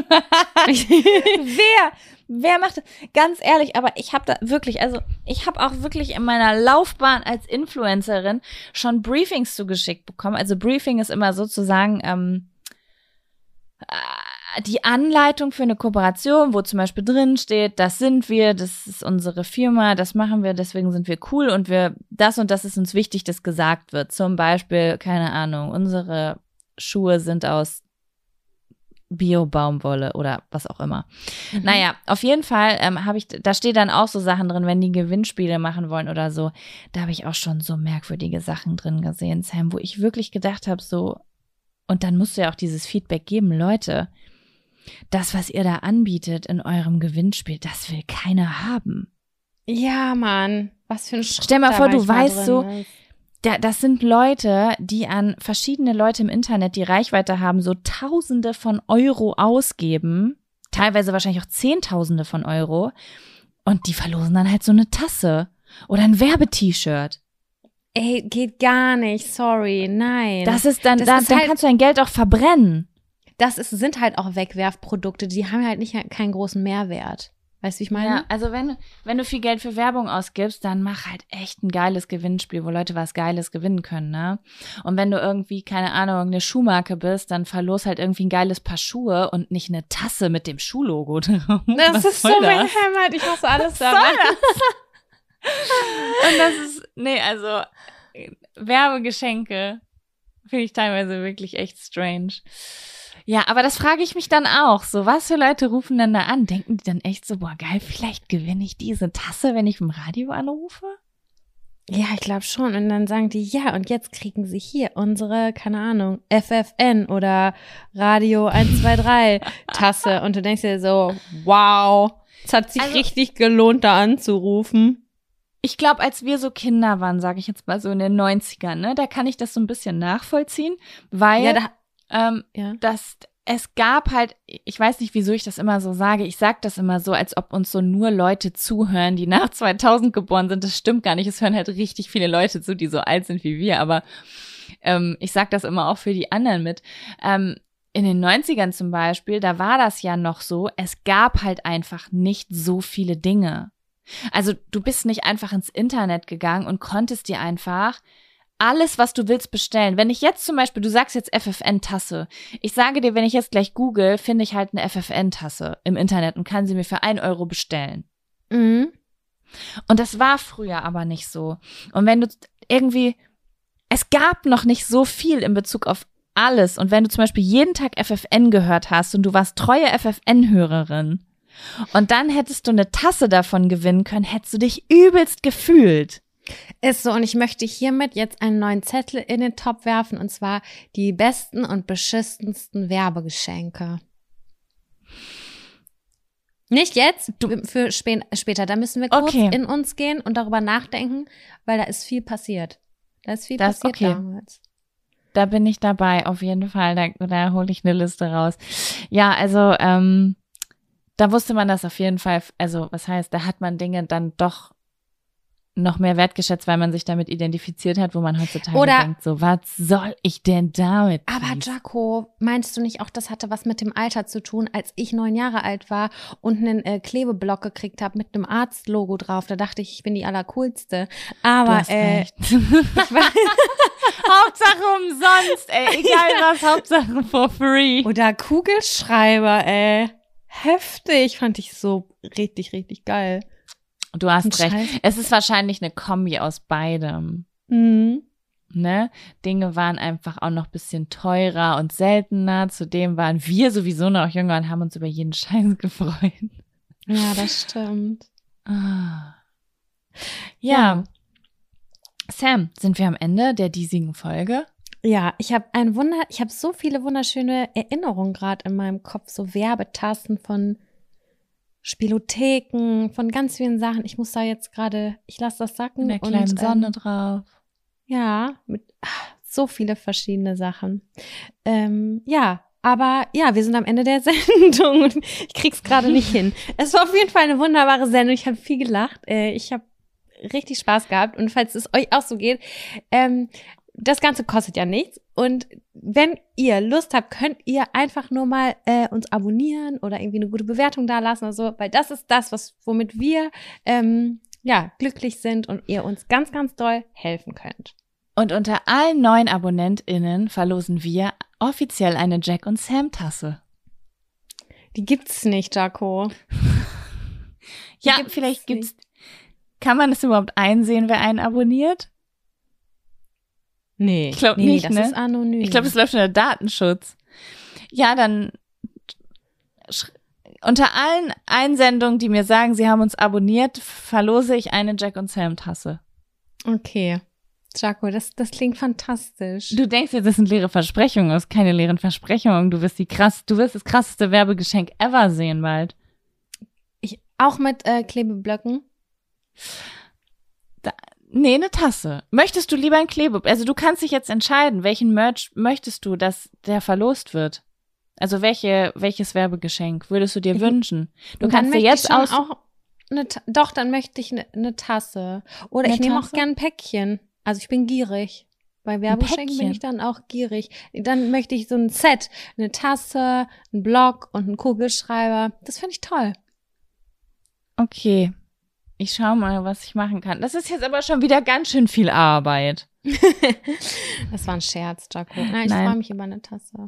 wer macht das? Ganz ehrlich, aber ich habe da wirklich, also ich habe auch wirklich in meiner Laufbahn als Influencerin schon Briefings zugeschickt bekommen. Also Briefing ist immer sozusagen, ähm, die Anleitung für eine Kooperation, wo zum Beispiel drin steht, das sind wir, das ist unsere Firma, das machen wir, deswegen sind wir cool und wir, das und das ist uns wichtig, dass gesagt wird. Zum Beispiel, keine Ahnung, unsere Schuhe sind aus Bio-Baumwolle oder was auch immer. Mhm. Naja, auf jeden Fall ähm, habe ich, da steht dann auch so Sachen drin, wenn die Gewinnspiele machen wollen oder so. Da habe ich auch schon so merkwürdige Sachen drin gesehen, Sam, wo ich wirklich gedacht habe, so, und dann musst du ja auch dieses Feedback geben, Leute das, was ihr da anbietet in eurem Gewinnspiel, das will keiner haben. Ja, Mann. Was für ein Schrott Stell mal vor, du weißt so, da, das sind Leute, die an verschiedene Leute im Internet, die Reichweite haben, so Tausende von Euro ausgeben, teilweise wahrscheinlich auch Zehntausende von Euro, und die verlosen dann halt so eine Tasse oder ein Werbet-T-Shirt. Ey, geht gar nicht, sorry, nein. Das ist dann, das da, ist dann halt kannst du dein Geld auch verbrennen das ist, sind halt auch Wegwerfprodukte, die haben halt nicht keinen großen Mehrwert. Weißt du, wie ich meine? Ja, also wenn, wenn du viel Geld für Werbung ausgibst, dann mach halt echt ein geiles Gewinnspiel, wo Leute was Geiles gewinnen können, ne? Und wenn du irgendwie, keine Ahnung, eine Schuhmarke bist, dann verlos halt irgendwie ein geiles Paar Schuhe und nicht eine Tasse mit dem Schuhlogo drauf. Das was ist so mein Heimat, ich hasse alles da. und das ist, nee, also Werbegeschenke finde ich teilweise wirklich echt strange. Ja, aber das frage ich mich dann auch. So, was für Leute rufen denn da an? Denken die dann echt so, boah, geil, vielleicht gewinne ich diese Tasse, wenn ich im Radio anrufe? Ja, ich glaube schon. Und dann sagen die, ja, und jetzt kriegen sie hier unsere, keine Ahnung, FFN oder Radio 123 Tasse. Und du denkst dir so, wow, es hat sich also, richtig gelohnt, da anzurufen. Ich glaube, als wir so Kinder waren, sage ich jetzt mal so in den 90ern, ne, da kann ich das so ein bisschen nachvollziehen, weil ja, da, ähm, ja. dass es gab halt, ich weiß nicht, wieso ich das immer so sage, ich sage das immer so, als ob uns so nur Leute zuhören, die nach 2000 geboren sind. Das stimmt gar nicht. Es hören halt richtig viele Leute zu, die so alt sind wie wir, aber ähm, ich sage das immer auch für die anderen mit. Ähm, in den 90ern zum Beispiel, da war das ja noch so, es gab halt einfach nicht so viele Dinge. Also du bist nicht einfach ins Internet gegangen und konntest dir einfach alles, was du willst, bestellen. Wenn ich jetzt zum Beispiel, du sagst jetzt FFN-Tasse. Ich sage dir, wenn ich jetzt gleich google, finde ich halt eine FFN-Tasse im Internet und kann sie mir für ein Euro bestellen. Mhm. Und das war früher aber nicht so. Und wenn du irgendwie, es gab noch nicht so viel in Bezug auf alles. Und wenn du zum Beispiel jeden Tag FFN gehört hast und du warst treue FFN-Hörerin, Und dann hättest du eine Tasse davon gewinnen können, hättest du dich übelst gefühlt. Ist so, und ich möchte hiermit jetzt einen neuen Zettel in den Topf werfen, und zwar die besten und beschissensten Werbegeschenke. Nicht jetzt, du, für später. Da müssen wir kurz okay. in uns gehen und darüber nachdenken, weil da ist viel passiert. Da ist viel das, passiert okay. damals. Da bin ich dabei, auf jeden Fall. Da, da hole ich eine Liste raus. Ja, also ähm, da wusste man das auf jeden Fall. Also was heißt, da hat man Dinge dann doch noch mehr wertgeschätzt, weil man sich damit identifiziert hat, wo man heutzutage Oder, denkt, so, was soll ich denn damit? Aber Jaco, meinst du nicht auch, das hatte was mit dem Alter zu tun, als ich neun Jahre alt war und einen äh, Klebeblock gekriegt habe mit einem Arztlogo drauf? Da dachte ich, ich bin die allercoolste. Aber äh, Hauptsache umsonst, ey, egal was, Hauptsache for free. Oder Kugelschreiber, ey. Heftig, fand ich so richtig, richtig geil. Du hast recht. Scheiß. Es ist wahrscheinlich eine Kombi aus beidem. Mhm. Ne? Dinge waren einfach auch noch bisschen teurer und seltener. Zudem waren wir sowieso noch jünger und haben uns über jeden Scheiß gefreut. Ja, das stimmt. Ah. Ja. ja. Sam, sind wir am Ende der diesigen Folge? Ja, ich habe ein Wunder, ich habe so viele wunderschöne Erinnerungen gerade in meinem Kopf, so Werbetasten von Spielotheken, von ganz vielen Sachen. Ich muss da jetzt gerade, ich lasse das sacken. Mit der kleinen und, Sonne ähm, drauf. Ja, mit ach, so viele verschiedene Sachen. Ähm, ja, aber ja, wir sind am Ende der Sendung und ich krieg's gerade nicht hin. Es war auf jeden Fall eine wunderbare Sendung. Ich habe viel gelacht. Äh, ich habe richtig Spaß gehabt. Und falls es euch auch so geht, ähm, das Ganze kostet ja nichts. Und wenn ihr Lust habt, könnt ihr einfach nur mal äh, uns abonnieren oder irgendwie eine gute Bewertung da lassen oder so, weil das ist das, was womit wir ähm, ja glücklich sind und ihr uns ganz, ganz doll helfen könnt. Und unter allen neuen AbonnentInnen verlosen wir offiziell eine Jack und Sam Tasse. Die gibt's nicht, Jaco. ja, gibt's vielleicht gibt's. Kann man es überhaupt einsehen, wer einen abonniert? Nee, ich glaube nee, nicht. Das ne? ist anonym. Ich glaube, es läuft unter Datenschutz. Ja, dann unter allen Einsendungen, die mir sagen, sie haben uns abonniert, verlose ich eine Jack und Sam Tasse. Okay. Jaco, das, das klingt fantastisch. Du denkst jetzt, das sind leere Versprechungen, das ist keine leeren Versprechungen. Du wirst die krass, du wirst das krasseste Werbegeschenk ever sehen bald. Ich, auch mit äh, Klebeblöcken? Nee, eine Tasse. Möchtest du lieber ein Klebe? Also du kannst dich jetzt entscheiden, welchen Merch möchtest du, dass der verlost wird? Also welche, welches Werbegeschenk würdest du dir ich, wünschen? Du kannst dir jetzt aus. Auch eine, doch, dann möchte ich eine, eine Tasse. Oder eine ich nehme auch gern ein Päckchen. Also ich bin gierig. Bei Werbegeschenken bin ich dann auch gierig. Dann möchte ich so ein Set, eine Tasse, ein Block und einen Kugelschreiber. Das finde ich toll. Okay. Ich schau mal, was ich machen kann. Das ist jetzt aber schon wieder ganz schön viel Arbeit. das war ein Scherz, Jaco. Nein, ich freue mich über eine Tasse.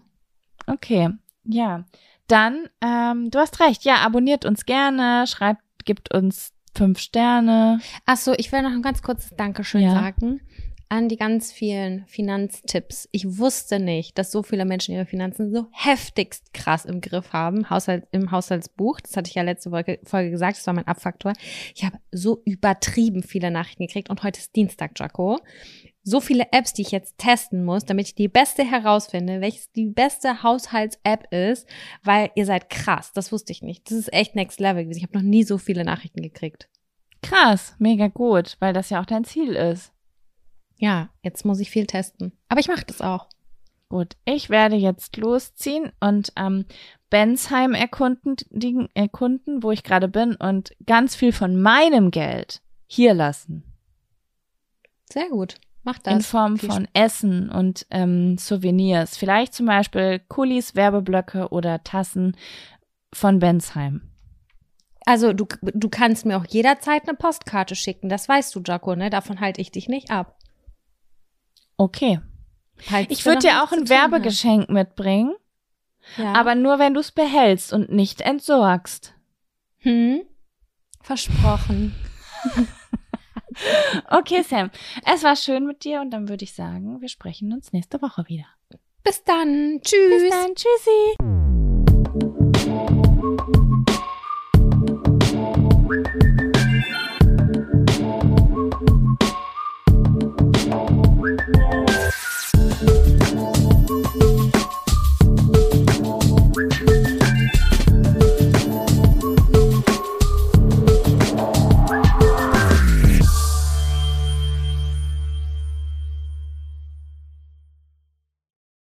Okay, ja. Dann, ähm, du hast recht. Ja, abonniert uns gerne, schreibt, gibt uns fünf Sterne. Ach so, ich will noch ein ganz kurzes Dankeschön ja. sagen an die ganz vielen Finanztipps. Ich wusste nicht, dass so viele Menschen ihre Finanzen so heftigst krass im Griff haben, Haushalt, im Haushaltsbuch. Das hatte ich ja letzte Folge gesagt, das war mein Abfaktor. Ich habe so übertrieben viele Nachrichten gekriegt und heute ist Dienstag, Jaco. So viele Apps, die ich jetzt testen muss, damit ich die beste herausfinde, welches die beste Haushalts-App ist, weil ihr seid krass. Das wusste ich nicht. Das ist echt next level. Ich habe noch nie so viele Nachrichten gekriegt. Krass, mega gut, weil das ja auch dein Ziel ist ja, jetzt muss ich viel testen. Aber ich mache das auch. Gut, ich werde jetzt losziehen und ähm, Bensheim erkunden, erkunden, wo ich gerade bin und ganz viel von meinem Geld hier lassen. Sehr gut. Mach das. In Form viel von Essen und ähm, Souvenirs. Vielleicht zum Beispiel Kulis, Werbeblöcke oder Tassen von Bensheim. Also du, du kannst mir auch jederzeit eine Postkarte schicken. Das weißt du, Jaco, ne? Davon halte ich dich nicht ab. Okay. Falls ich würde dir auch ein Werbegeschenk mitbringen. Ja. Aber nur, wenn du es behältst und nicht entsorgst. Hm? Versprochen. okay, Sam. Es war schön mit dir und dann würde ich sagen, wir sprechen uns nächste Woche wieder. Bis dann. Tschüss. Bis dann. Tschüssi.